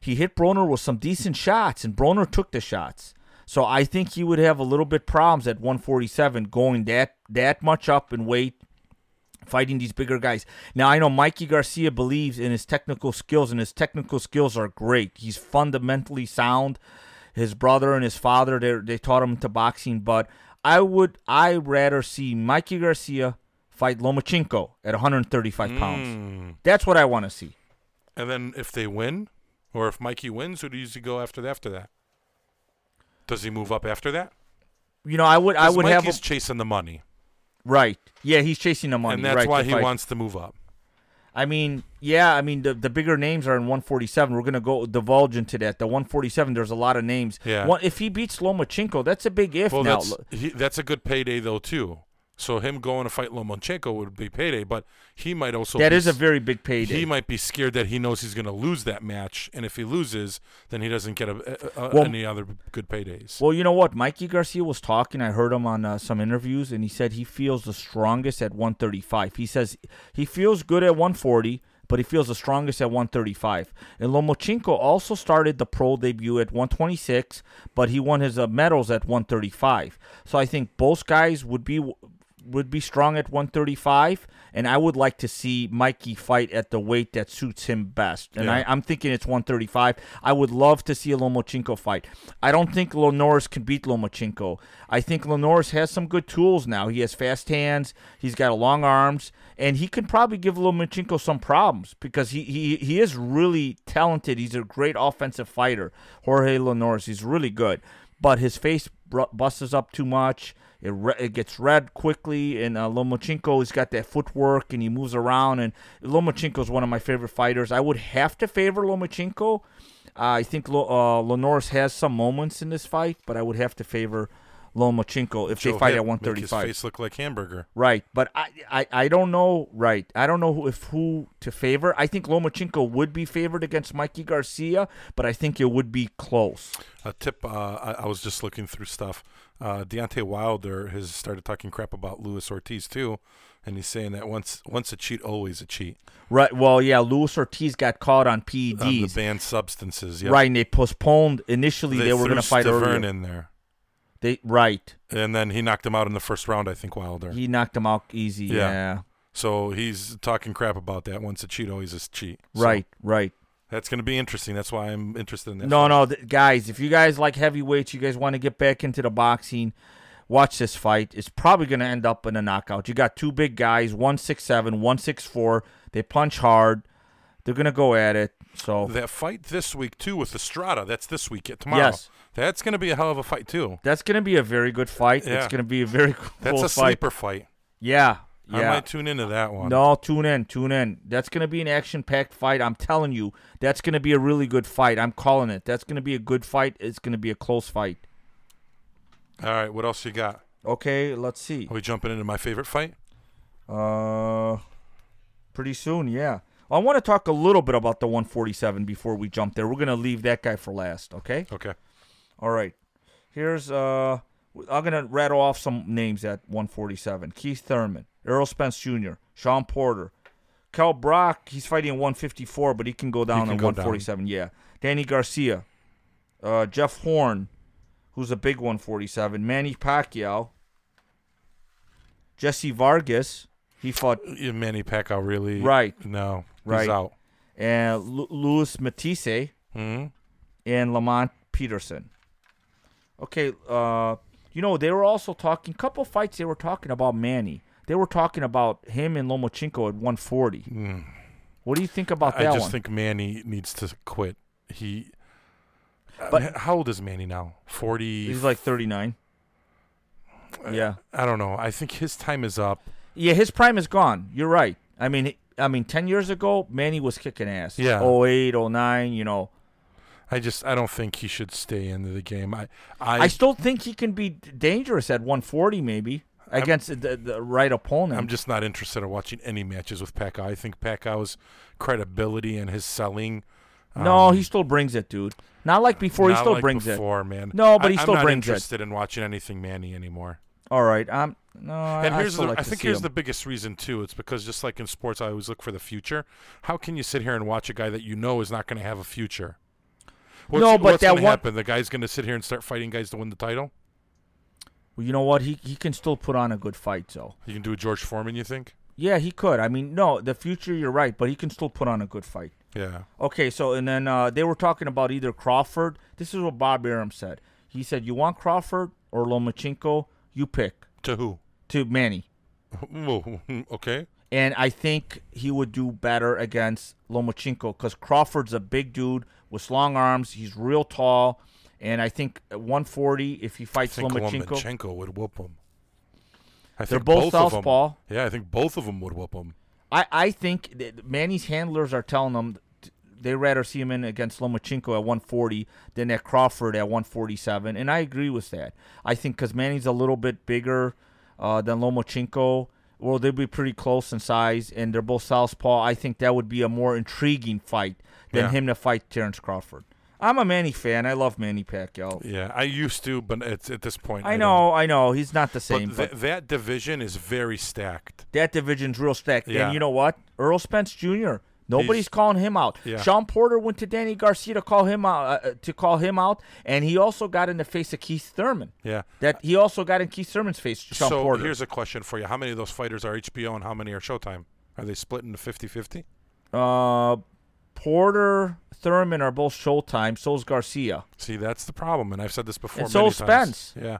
he hit Broner with some decent shots, and Broner took the shots. So I think he would have a little bit problems at 147 going that that much up in weight fighting these bigger guys. Now I know Mikey Garcia believes in his technical skills, and his technical skills are great. He's fundamentally sound. His brother and his father they they taught him to boxing, but I would I rather see Mikey Garcia fight Lomachenko at 135 pounds. Mm. That's what I want to see. And then if they win, or if Mikey wins, who does he go after after that? Does he move up after that? You know, I would I would have Mikey's a, chasing the money, right. Yeah, he's chasing the money, and that's right, why he fight. wants to move up. I mean, yeah, I mean the the bigger names are in 147. We're gonna go divulge into that. The 147, there's a lot of names. Yeah. One, if he beats Lomachenko, that's a big if Well, now. that's he, that's a good payday though too. So him going to fight Lomachenko would be payday, but he might also that be is a very big payday. he might be scared that he knows he's going to lose that match, and if he loses, then he doesn't get a, a, a- Well- any other good paydays. well, you know what? Mikey Garcia was talking. I heard him on uh, some interviews, and he said he feels the strongest at 135. He says he feels good at 140, but he feels the strongest at 135. And Lomachenko also started the pro debut at 126, but he won his uh, medals at 135. So I think both guys would be would be strong at 135, and I would like to see Mikey fight at the weight that suits him best. And I, Yeah. I'm thinking it's 135. I would love to see a Lomachenko fight. I don't think Linares can beat Lomachenko. I think Linares has some good tools now. He has fast hands. He's got long arms, and he can probably give Lomachenko some problems because he he, he is really talented. He's a great offensive fighter. Jorge Linares. He's really good, but his face busts up too much. It, re- it gets red quickly, and uh, Lomachenko has got that footwork, and he moves around. And Lomachenko is one of my favorite fighters. I would have to favor Lomachenko. Uh, I think Lo- uh, Linares has some moments in this fight, but I would have to favor Lomachenko if Joe they fight at make 135. His face look like hamburger. Right, but I, I, I don't know. Right, I don't know who, if who to favor. I think Lomachenko would be favored against Mikey Garcia, but I think it would be close. A tip. Uh, I, I was just looking through stuff. Uh, Deontay Wilder has started talking crap about Luis Ortiz too, and he's saying that once once a cheat, always a cheat. Right. Well, yeah, Luis Ortiz got caught on Um, the PEDs. banned substances. Yep. Right, and they postponed. Initially, they, were going to fight Stiverne earlier. in there, They right. and then he knocked him out in the first round. I think Wilder. He knocked him out easy. Yeah. Yeah. so he's talking crap about that. Once a cheat, always a cheat. So Right. Right. That's going to be interesting. That's why I'm interested in that. No, fight. no, th- guys. If you guys like heavyweights, you guys want to get back into the boxing. Watch this fight. It's probably going to end up in a knockout. You got two big guys, one six seven, one six four. They punch hard. They're going to go at it. So That fight this week too with Estrada. That's this week. Tomorrow. Yes. That's going to be a hell of a fight too. that's going to be a very good fight. It's going to be a very cool That's a fight. sleeper fight. Yeah. Yeah. I might tune into that one. No, tune in, tune in. That's going to be an action-packed fight. I'm telling you, that's going to be a really good fight. I'm calling it. That's going to be a good fight. It's going to be a close fight. All right. What else you got? Okay, let's see. Are we jumping into my favorite fight? Uh, pretty soon, yeah. I want to talk a little bit about the 147 before we jump there. We're going to leave that guy for last, okay? Okay. All right. Here's uh I'm gonna rattle off some names at 147. Keith Thurman, Errol Spence Jr., Shawn Porter, Kell Brook. He's fighting at 154, but he can go down can at go down. 147. Yeah. Danny Garcia, uh, Jeff Horn, who's a big 147. Manny Pacquiao, Jesse Vargas. He fought Yeah, Manny Pacquiao really? Right. No. Right. He's out. and Lu Luis Matthysse. hmm and Lamont Peterson. Okay, uh, you know they were also talking couple fights. They were talking about Manny. They were talking about him and Lomachenko at 140. What do you think about Mm. I that just one? think Manny needs to quit. He. But- But how old is Manny now? Forty. He's like 39. Yeah. I don't know. I think his time is up. Yeah, his prime is gone. You're right. I mean, I mean, 10 years ago, Manny was kicking ass. Yeah. 08, 09, you know. I just I don't think he should stay into the game. I I, I still think he can be dangerous at 140 maybe against the, the right opponent. I'm just not interested in watching any matches with Pacquiao. I think Pacquiao's credibility and his selling. no, um, he still brings it, dude. Not like before. He not still like brings before, man. No, but he I, still I'm not brings it. interested in watching anything Manny anymore. it. All right. Um. No. I- And I, here's still the like I think here's him. the biggest reason too. It's because just like in sports, I always look for the future. How can you sit here and watch a guy that you know is not going to have a future? What's, No, but what's that gonna one- happen? The guy's going to sit here and start fighting guys to win the title. Well, you know what? He he can still put on a good fight, though. You can do a George Foreman. You think? Yeah, he could. I mean, no, the future. You're right, but he can still put on a good fight. Yeah. Okay, so and then uh, they were talking about either Crawford. This is what Bob Arum said. He said, "You want Crawford or Lomachenko? You pick." To who? To Manny, okay. And I think he would do better against Lomachenko because Crawford's a big dude with long arms. He's real tall, and I think at 140 if he I fights think Lomachenko, Lomachenko would whoop him. I They're both 'em- southpaw. Yeah, I think both of them would whoop him. I I think Manny's handlers are telling him t- they rather see him in against Lomachenko at 140 than at Crawford at 147, and I agree with that. I think because Manny's a little bit bigger uh, than Lomachenko, well, they'll be pretty close in size, and they're both southpaw. I think that would be a more intriguing fight than Yeah. him to fight Terrence Crawford. I'm a Manny fan. I love Manny Pacquiao. Yeah, I used to, but it's at this point. I don't. know, I know, he's not the same, But, but, that division is very stacked. that division's real stacked. Yeah. And you know what? Errol Spence Jr. Nobody's He's- calling him out. Yeah. Shawn Porter went to Danny Garcia to call him out, uh, uh, to call him out, and he also got in the face of Keith Thurman. Yeah. That he also got in Keith Thurman's face. Shawn so Porter. here's a question for you: How many of those fighters are HBO and how many are Showtime? Are they split into 50-50? uh, Porter, Thurman are both Showtime. So's Garcia. See, that's the problem, and I've said this before. And so many is times. Spence. Yeah,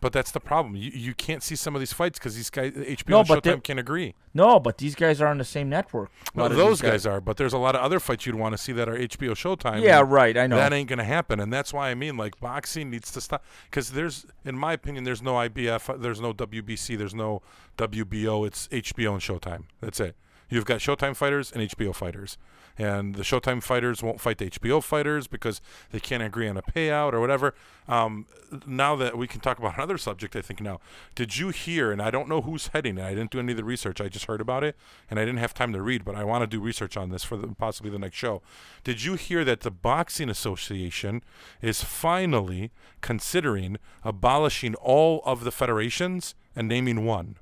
but that's the problem. You you can't see some of these fights because these guys HBO No, and Showtime can't agree. No, but these guys are on the same network. A Well, lot of those these guys are, but there's a lot of other fights you'd want to see that are HBO Showtime. Yeah, right. I know. That ain't gonna happen, and that's why I mean, like, boxing needs to stop. Because there's, in my opinion, there's no IBF, there's no WBC, there's no WBO. It's HBO and Showtime. That's it. You've got Showtime fighters and HBO fighters, and the Showtime fighters won't fight the HBO fighters because they can't agree on a payout or whatever. Um, now that we can talk about another subject, I think now, did you hear? And I don't know who's heading it. I didn't do any of the research. I just heard about it, and I didn't have time to read. But I want to do research on this for the, possibly the next show. Did you hear that the Boxing Association is finally considering abolishing all of the federations and naming one?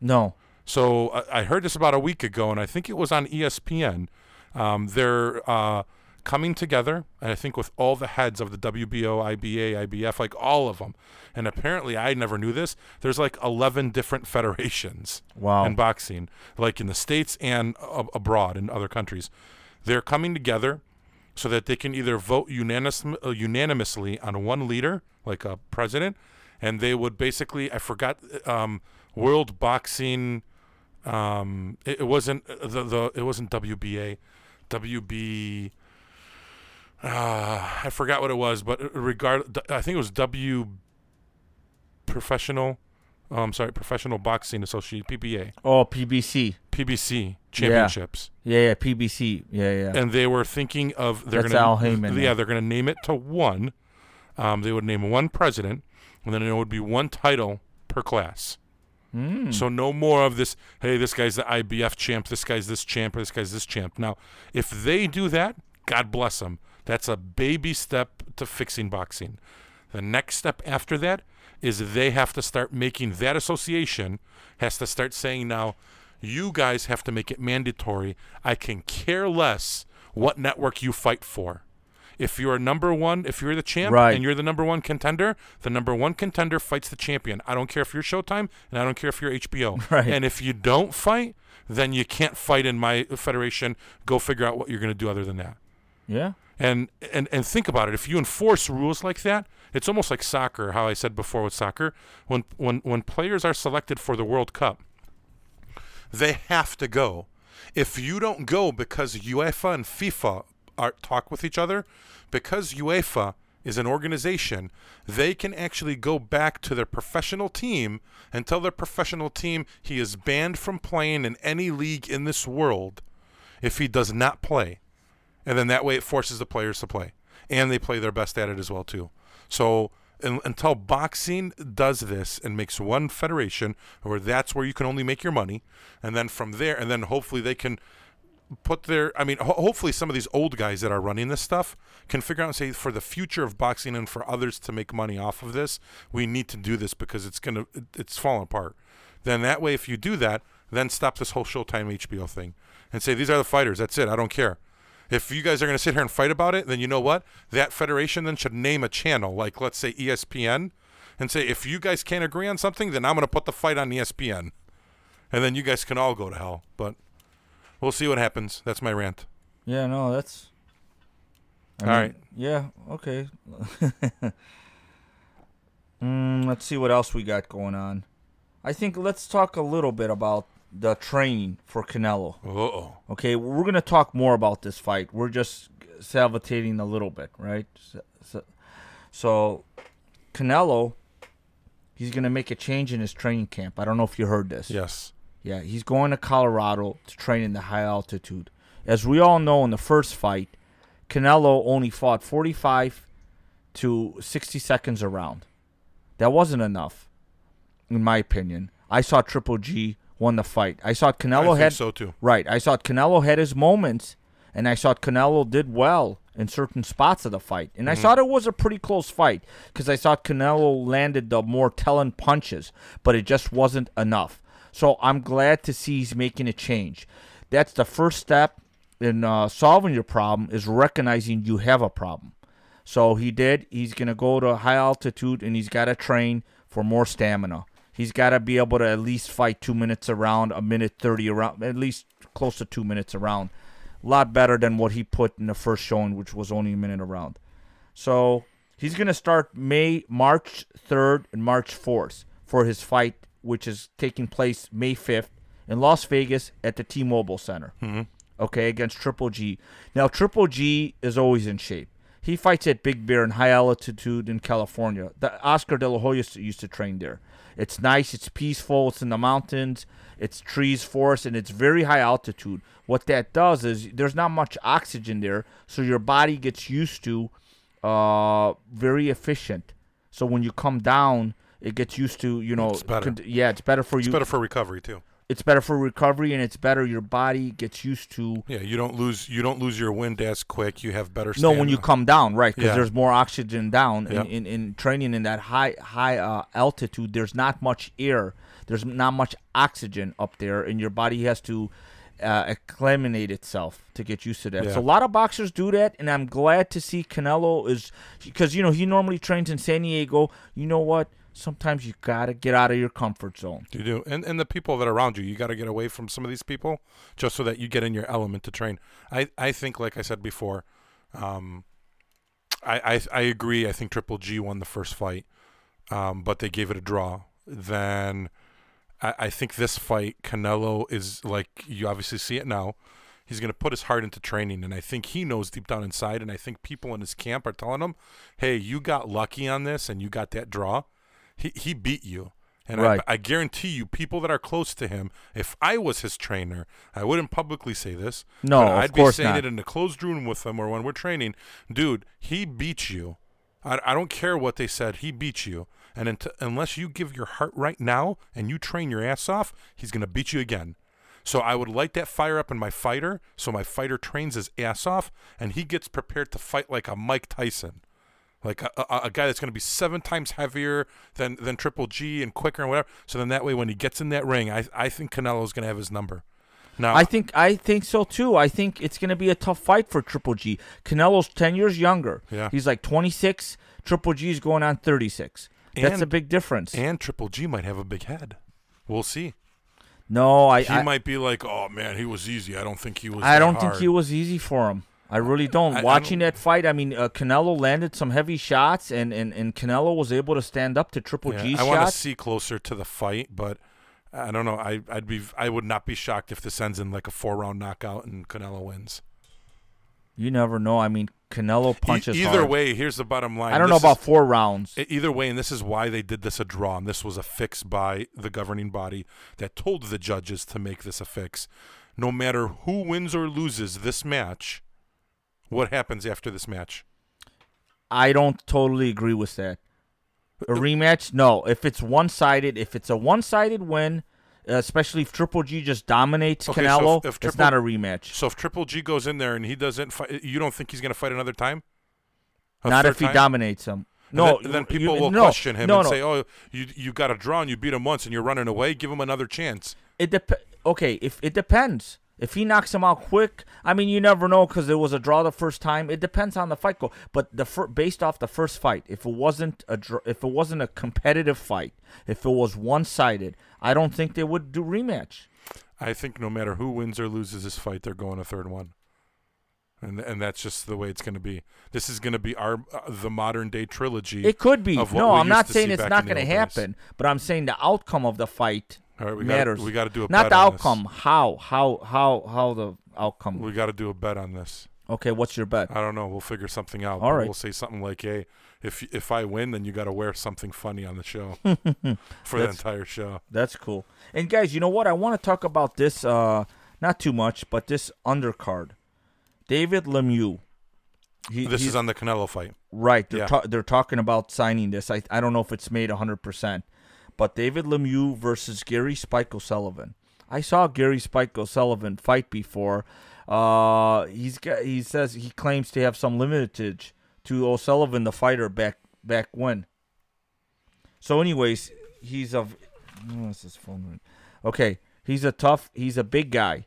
no. So I I heard this about a week ago, and I think it was on ESPN. Um, they're uh, coming together, and I think, with all the heads of the WBO, IBA, IBF, like all of them. And apparently, I never knew this. There's like 11 different federations Wow. in boxing, like in the states and abroad in other countries. They're coming together so that they can either vote unanimous, uh, unanimously on one leader, like a president, and they would basically, I forgot, um, World Boxing. Um, it, it wasn't uh, the the it wasn't WBA, WB. Uh, I forgot what it was, but regard, I think it was W. Professional, oh, I'm sorry, Professional Boxing Association (PBA), Oh, PBC. PBC championships, Yeah, yeah, PBC. Yeah, yeah. and they were thinking of they're That's gonna Al Haymon, yeah yeah. they're gonna name it to one. Um, they would name one president, and then it would be one title per class. Mm. So no more of this. Hey, this guy's the IBF champ. This guy's this champ. This guy's this champ. Now, if they do that, God bless them. That's a baby step to fixing boxing. The next step after that is they have to start making that association has to start saying now, you guys have to make it mandatory. I can care less what network you fight for. If you're number one, if you're the champ Right. and you're the number one contender, the number one contender fights the champion. I don't care if you're Showtime and I don't care if you're HBO. Right. And if you don't fight, then you can't fight in my federation. Go figure out what you're going to do other than that. yeah. And, and and think about it. If you enforce rules like that, it's almost like soccer. How I said before with soccer, when when when players are selected for the World Cup, they have to go. If you don't go because UEFA and FIFA talk with each other, because UEFA is an organization, they can actually go back to their professional team and tell their professional team he is banned from playing in any league in this world if he does not play. And then that way it forces the players to play. And they play their best at it as well too. So un until boxing does this and makes one federation where that's where you can only make your money and then from there and then hopefully they can put their I mean ho- hopefully some of these old guys that are running this stuff can figure out and say for the future of boxing and for others to make money off of this we need to do this because it's going to it's falling apart. Then that way if you do that then stop this whole Showtime HBO thing and say these are the fighters. That's it. I don't care. If you guys are going to sit here and fight about it then you know what? That federation then should name a channel like let's say ESPN and say if you guys can't agree on something then I'm going to put the fight on ESPN and then you guys can all go to hell but We'll see what happens. That's my rant. Yeah, no, that's. I All right. Yeah. Okay. mm, let's see what else we got going on. I think let's talk a little bit about the training for Canelo. Uh oh. Okay, we're gonna talk more about this fight. We're just salivating a little bit, right? So, so, so Canelo, he's gonna make a change in his training camp. I don't know if you heard this. Yes. Yeah, he's going to Colorado to train in the high altitude. As we all know, in the first fight, Canelo only fought 45 to 60 seconds around. round. That wasn't enough, in my opinion. I saw Triple G won the fight. I saw I Canelo think had so too. right. I saw Canelo had his moments, and I saw Canelo did well in certain spots of the fight. And I mm-hmm. thought it was a pretty close fight because I thought Canelo landed the more telling punches, but it just wasn't enough. So I'm glad to see he's making a change. That's the first step in uh, solving your problem is recognizing you have a problem. So he did. He's going to go to high altitude and he's got to train for more stamina. He's got to be able to at least fight two minutes around, a minute 30 around, at least close to two minutes around. A lot better than what he put in the first showing, which was only a minute around. So he's going to start May, March 3rd and March 4th for his fight, which is taking place May 5th in Las Vegas at the T Mobile Center. Okay, against Triple G. Now, Triple G is always in shape. He fights at Big Bear in high altitude in California. The Oscar De La Hoya used to- train there. It's nice, it's peaceful, it's in the mountains, it's trees, forest, and it's very high altitude. What that does is there's not much oxygen there, so your body gets used to uh, very efficient. So when you come down, it gets used to, you know, It's better. con- yeah, it's better for It's you. better for recovery too. it's better for recovery, and it's better. Your body gets used to Yeah, you don't lose you don't lose your wind as quick. You have better. No, when you come down, right? Because Yeah. there's more oxygen down Yeah. in, in, in training in that high high uh, altitude. There's not much air. There's not much oxygen up there, and your body has to uh, acclimate itself to get used to that. Yeah. So a lot of boxers do that, and I'm glad to see Canelo is because you know he normally trains in San Diego. You know what? Sometimes you gotta get out of your comfort zone. You do, and and the people that are around you, you got to get away from some of these people, just so that you get in your element to train. I I think, like I said before, um, I I I agree. I think Triple G won the first fight, um, but they gave it a draw. Then I I think this fight, Canelo is like you obviously see it now. He's going to put his heart into training, and I think he knows deep down inside. And I think people in his camp are telling him, "Hey, you got lucky on this, and you got that draw. He he beat you." And Right. I, I guarantee you, people that are close to him, if I was his trainer, I wouldn't publicly say this. No, I'd be saying not. it in a closed room with him or when we're training. Dude, he beat you. I, I don't care what they said. He beat you. And unless you give your heart right now and you train your ass off, he's going to beat you again. So I would light that fire up in my fighter so my fighter trains his ass off and he gets prepared to fight like a Mike Tyson like a, a, a guy that's going to be seven times heavier than than Triple G and quicker and whatever. So then that way, when he gets in that ring, I I think Canelo's going to have his number. Now, I think I think so too. I think it's going to be a tough fight for Triple G. Canelo's ten years younger. Yeah. he's like twenty six. Triple G is going on thirty six. That's a big difference. and Triple G might have a big head. We'll see. no, I He I, might be like, oh man, he was easy. I don't think he was. I don't think he was easy for him. I really don't. I- I Watching don't- that fight, I mean, uh, Canelo landed some heavy shots, and, and, and Canelo was able to stand up to Triple Yeah, G's I want to see closer to the fight, but I don't know. I I'd be I would not be shocked if this ends in like a four round knockout and Canelo wins. You never know. I mean, Canelo E- punches either hard. way, here's the bottom line. I don't know about is- four rounds. E- Either way, and this is why they did this a draw, and this was a fix by the governing body that told the judges to make this a fix. No matter who wins or loses this match, what happens after this match? I don't totally agree with that. A rematch? No. If it's one sided, if it's a one sided win, especially if Triple G just dominates Okay, so Canelo, if- if it's not a rematch. So if Triple G goes in there and he doesn't fight, you don't think he's going to fight another time? A Not if he time? dominates him. No, then, then you- people will no, question him no, and no. say, "Oh, you you got a draw and you beat him once and you're running away. Give him another chance." It dep- Okay, if it depends. If he knocks him out quick, I mean, you never know because it was a draw the first time. It depends on the fight go. But the fir- based off the first fight, if it wasn't a dr- if it wasn't a competitive fight, if it was one sided, I don't think they would do rematch. I think no matter who wins or loses this fight, they're going a third one, and and that's just the way it's going to be. This is going to be our uh, the modern day trilogy. It could be. No, I'm not saying it's not going to days. happen, but I'm saying the outcome of the fight All right, we matters. Gotta, we got to do a not bet the on this. outcome. How how how how the outcome? We got to do a bet on this. Okay, what's your bet? I don't know. We'll figure something out. All right. We'll say something like, "Hey, if if I win, then you got to wear something funny on the show for the entire show." That's cool. And guys, you know what? I want to talk about this. Uh, not too much, but this undercard. David Lemieux. He, This is on the Canelo fight. right. They're yeah. ta- they're talking about signing this. I I don't know if it's made hundred percent, but David Lemieux versus Gary Spike O'Sullivan. I saw Gary Spike O'Sullivan fight before. Uh, he's got. He says he claims to have some lineage to O'Sullivan, the fighter back back when. So, anyways, he's a. What's his phone? ring? Okay, he's a tough. He's a big guy.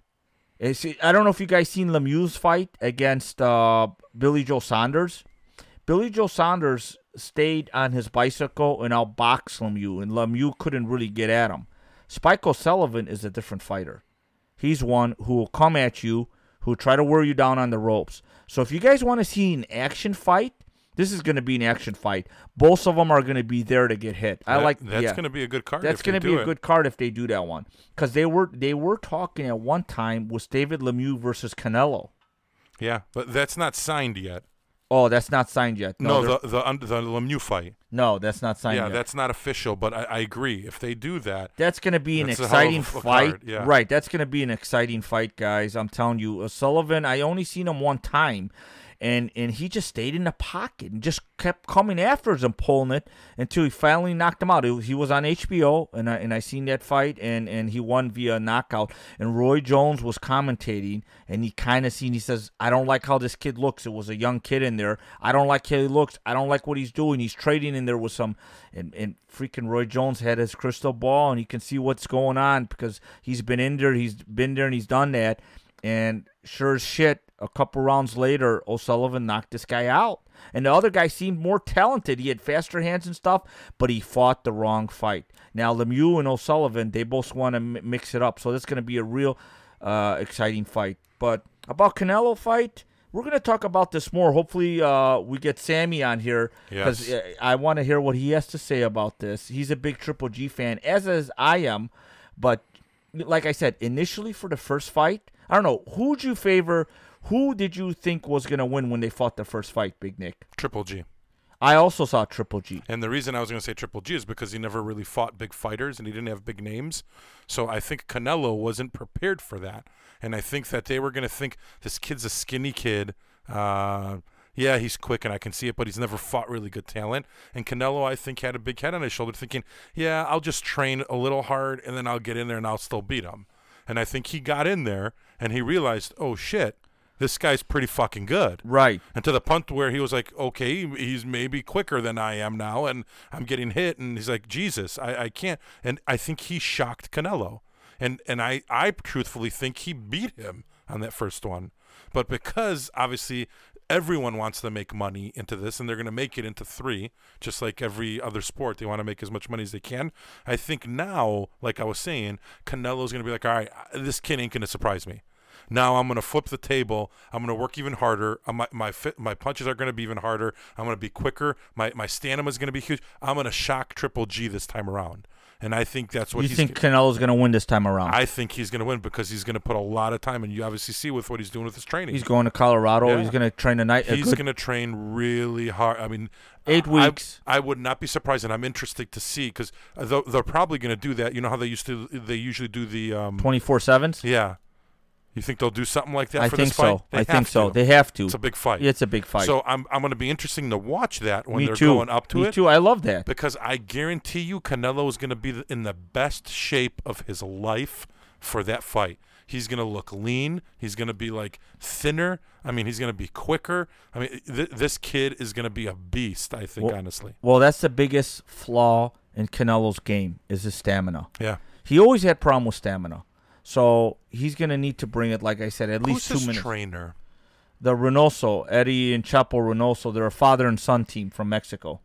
Eh, I don't know if you guys seen Lemieux's fight against uh, Billy Joe Saunders. Billy Joe Saunders stayed on his bicycle and I'll outboxed Lemieux, and Lemieux couldn't really get at him. Spike O'Sullivan is a different fighter. He's one who will come at you, who will try to wear you down on the ropes. So if you guys want to see an action fight, this is going to be an action fight. Both of them are going to be there to get hit. I That- like that's yeah. going to be a good card. That's going to be a good card if they do that one, because they were they were talking at one time was David Lemieux versus Canelo. Yeah, but that's not signed yet. Oh, that's not signed yet. No, they're- the the under the Lemieux fight. no, that's not signed yeah, yet. that's not official, but I, I agree. If they do that, That's going to be an That's a hell of exciting fight. yeah. Right. That's going to be an exciting fight, guys. I'm telling you. Uh, Sullivan, I only seen him one time. And, and he just stayed in the pocket and just kept coming after us and pulling it until he finally knocked him out. He was on HBO, and I, and I seen that fight, and, and he won via knockout. And Roy Jones was commentating, and he kind of seen, he says, I don't like how this kid looks. It was a young kid in there. I don't like how he looks. I don't like what he's doing. He's trading in there with some, and, and freaking Roy Jones had his crystal ball, and he can see what's going on because he's been in there, he's been there, and he's done that. And sure as shit, a couple rounds later, O'Sullivan knocked this guy out. And the other guy seemed more talented. He had faster hands and stuff, but he fought the wrong fight. Now, Lemieux and O'Sullivan, they both want to m- mix it up. So that's going to be a real uh, exciting fight. But about Canelo fight, we're going to talk about this more. Hopefully, uh, we get Sammy on here because Yes. I want to hear what he has to say about this. He's a big Triple G fan, as is I am. But like I said, initially for the first fight, I don't know who would you favor. Who did you think was gonna win when they fought the first fight, Big Nick? Triple G. I also saw Triple G. And the reason I was going to say Triple G is because he never really fought big fighters and he didn't have big names. So I think Canelo wasn't prepared for that. And I think that they were going to think this kid's a skinny kid. Uh, yeah, he's quick and I can see it, but he's never fought really good talent. And Canelo, I think, had a big head on his shoulder, thinking, yeah, I'll just train a little hard and then I'll get in there and I'll still beat him. And I think he got in there and he realized, oh shit, this guy's pretty fucking good Right. and to the point where he was like, okay, he's maybe quicker than I am now, and I'm getting hit, and he's like, Jesus, I, I can't, and I think he shocked Canelo, and and I I truthfully think he beat him on that first one, but because obviously everyone wants to make money into this, and they're going to make it into three, just like every other sport, they want to make as much money as they can. I think now, like I was saying, Canelo's going to be like, all right, this kid ain't going to surprise me. Now I'm going to flip the table. I'm going to work even harder. Uh, My my fit, my punches are going to be even harder. I'm going to be quicker. My my stamina is going to be huge. I'm going to shock Triple G this time around. and I think that's what you think Canelo's going to win this time around? I think he's going to win because he's going to put a lot of time, and you obviously see with what he's doing with his training. He's going to Colorado. Yeah. He's going to train tonight. He's good going to train really hard. I mean, eight weeks. I, would not be surprised, and I'm interested to see because they're, they're probably going to do that. You know how they used to? They usually do the. Um, 24 sevens. yeah. You think they'll do something like that I for think this fight? I think so. They I think so. to. They have to. It's a big fight. It's a big fight. So I'm I'm going to be interesting to watch that when Me they're too. going up to Me it. too. I love that. because I guarantee you Canelo is going to be in the best shape of his life for that fight. He's going to look lean. He's going to be like thinner. I mean, he's going to be quicker. I mean, th- this kid is going to be a beast. I think, Well- honestly. Well, that's the biggest flaw in Canelo's game is his stamina. Yeah. He always had problem with stamina. So he's gonna need to bring it, like I said, at Who's least two his minutes. trainer? the Reynoso, Eddie and Chapo Reynoso, they're a father and son team from Mexico.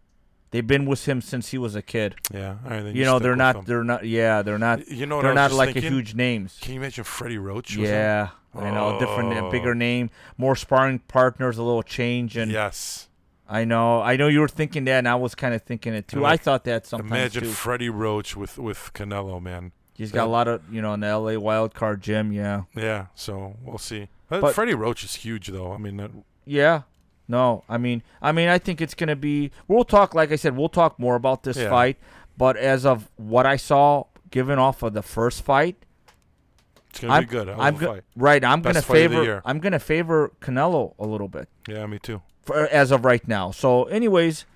They've been with him since he was a kid. Yeah. All right. Then You know, they're not. him. They're not. Yeah, they're not. You know They're not like a thinking? huge names. Can you imagine Freddie Roach? Yeah, I know. Different, a bigger oh. name, more sparring partners, a little change, and yes. I know. I know you were thinking that, and I was kind of thinking it too. And I thought that sometimes Imagine too. Freddie Roach with with Canelo, man. He's got a lot of, you know, in the LA wild card gym. Yeah, Yeah. So we'll see. But, But- Freddie Roach is huge, though. I mean, that, yeah. No, I mean, I mean, I think it's gonna be. We'll talk, like I said, we'll talk more about this Yeah. fight. But as of what I saw, given off of the first fight, it's gonna I'm be good. I'm go- fight. right. I'm Best gonna fight of the favor. I'm gonna favor Canelo a little bit Yeah, me too. for, as of right now. So, anyways,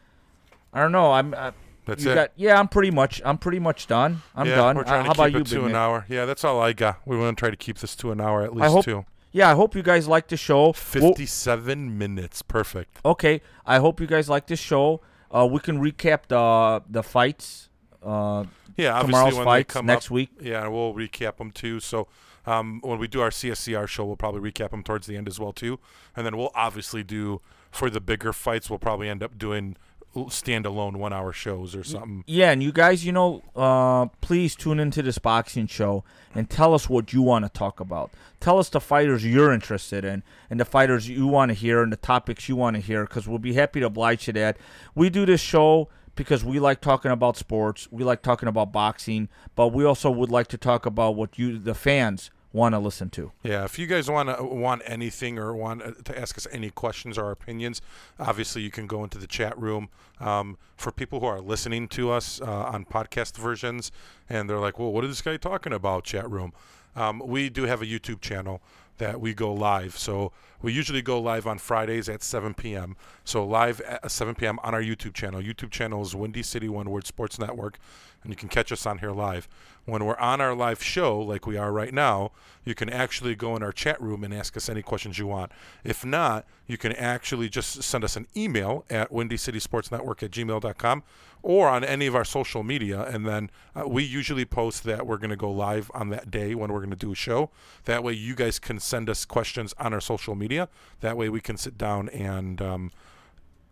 I don't know. I'm. Uh, That's you it. got yeah. I'm pretty much. I'm pretty much done. I'm yeah, done. We're Uh, trying how to about keep you, it to an hour. Yeah, that's all I got. We want to try to keep this to an hour at least I hope- too. Yeah, I hope you guys like the show. We'll- Fifty-seven minutes, perfect. Okay, I hope you guys like this show. Uh, we can recap the the fights. Uh, Yeah, obviously tomorrow's when fights they come next up, week. Yeah, we'll recap them too. So um, when we do our CSCR show, we'll probably recap them towards the end as well too. And then we'll obviously do for the bigger fights. We'll probably end up doing standalone one-hour shows or something. Yeah, and you guys, you know, uh, please tune into this boxing show and tell us what you want to talk about. Tell us the fighters you're interested in and the fighters you want to hear and the topics you want to hear because we'll be happy to oblige you that. We do this show because we like talking about sports, we like talking about boxing, but we also would like to talk about what you, the fans, want to listen to. Yeah, if you guys want to want anything or want uh, to ask us any questions or opinions, obviously you can go into the chat room. Um, for people who are listening to us uh, on podcast versions, and they're like, "Well, what is this guy talking about?" Chat room. Um, we do have a YouTube channel that we go live. So we usually go live on Fridays at 7 p.m. So live at 7 p.m. on our YouTube channel. YouTube channel is Windy City One Word Sports Network, and you can catch us on here live. When we're on our live show, like we are right now, you can actually go in our chat room and ask us any questions you want. If not, you can actually just send us an email at windycitysportsnetwork at gmail.com or on any of our social media. And then uh, we usually post that we're going to go live on that day when we're going to do a show. That way, you guys can send us questions on our social media. That way, we can sit down and um,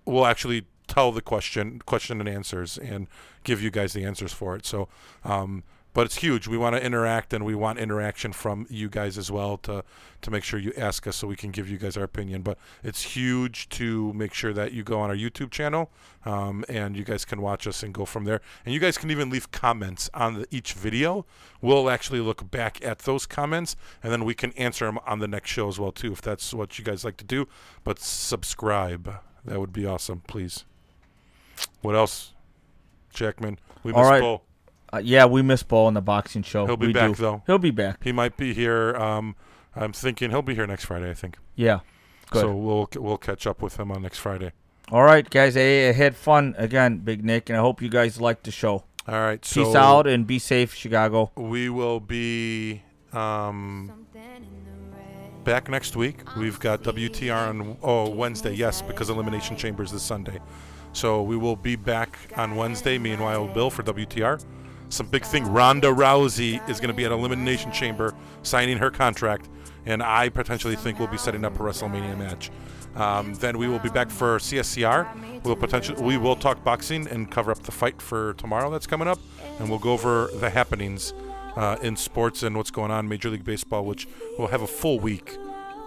we'll actually tell the question, question and answers, and give you guys the answers for it. So, um, but it's huge. We want to interact, and we want interaction from you guys as well to to make sure you ask us so we can give you guys our opinion. But it's huge to make sure that you go on our YouTube channel, um, and you guys can watch us and go from there. And you guys can even leave comments on the, each video. We'll actually look back at those comments, and then we can answer them on the next show as well too, if that's what you guys like to do. But subscribe. That would be awesome, please. What else, Jackman? We All right. Bull. Uh, yeah, we miss Ball in the boxing show. He'll be we back, do. though. He'll be back. He might be here. Um, I'm thinking he'll be here next Friday. I think. Yeah. Good. So we'll we'll catch up with him on next Friday. All right, guys. I, I had fun again, Big Nick, and I hope you guys liked the show. All right. So Peace out and be safe, Chicago. We will be um, back next week. We've got WTR on oh Wednesday. Yes, because Elimination Chambers this Sunday. So we will be back on Wednesday. Me and Wild Bill for WTR. Some big thing. Ronda Rousey is going to be at Elimination Chamber signing her contract, and I potentially think we'll be setting up a WrestleMania match. Um, then we will be back for CSCR. We'll potentially we will talk boxing and cover up the fight for tomorrow that's coming up, and we'll go over the happenings uh, in sports and what's going on in Major League Baseball, which we'll have a full week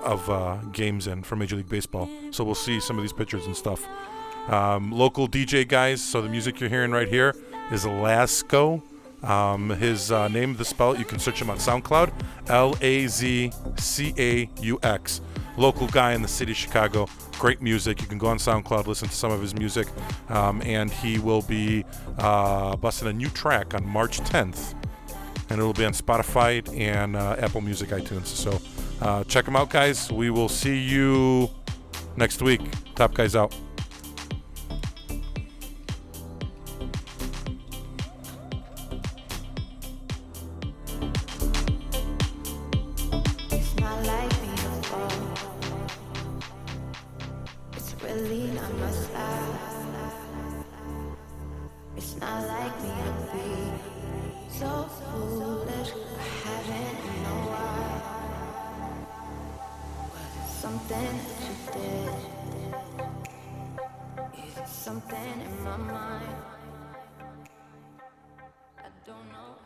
of uh, games in for Major League Baseball. So we'll see some of these pictures and stuff. Um, local DJ guys. So the music you're hearing right here is Lasco. Um, his uh, name, the spell, you can search him on SoundCloud, L A Z C A U X. Local guy in the city of Chicago. Great music. You can go on SoundCloud, listen to some of his music, um, and he will be uh, busting a new track on March 10th, and it'll be on Spotify and uh, Apple Music, iTunes. So uh, check him out, guys. We will see you next week. Top guys out. Not like me to be so foolish. I haven't a while. Was it something that you did? Is it something in my mind? I don't know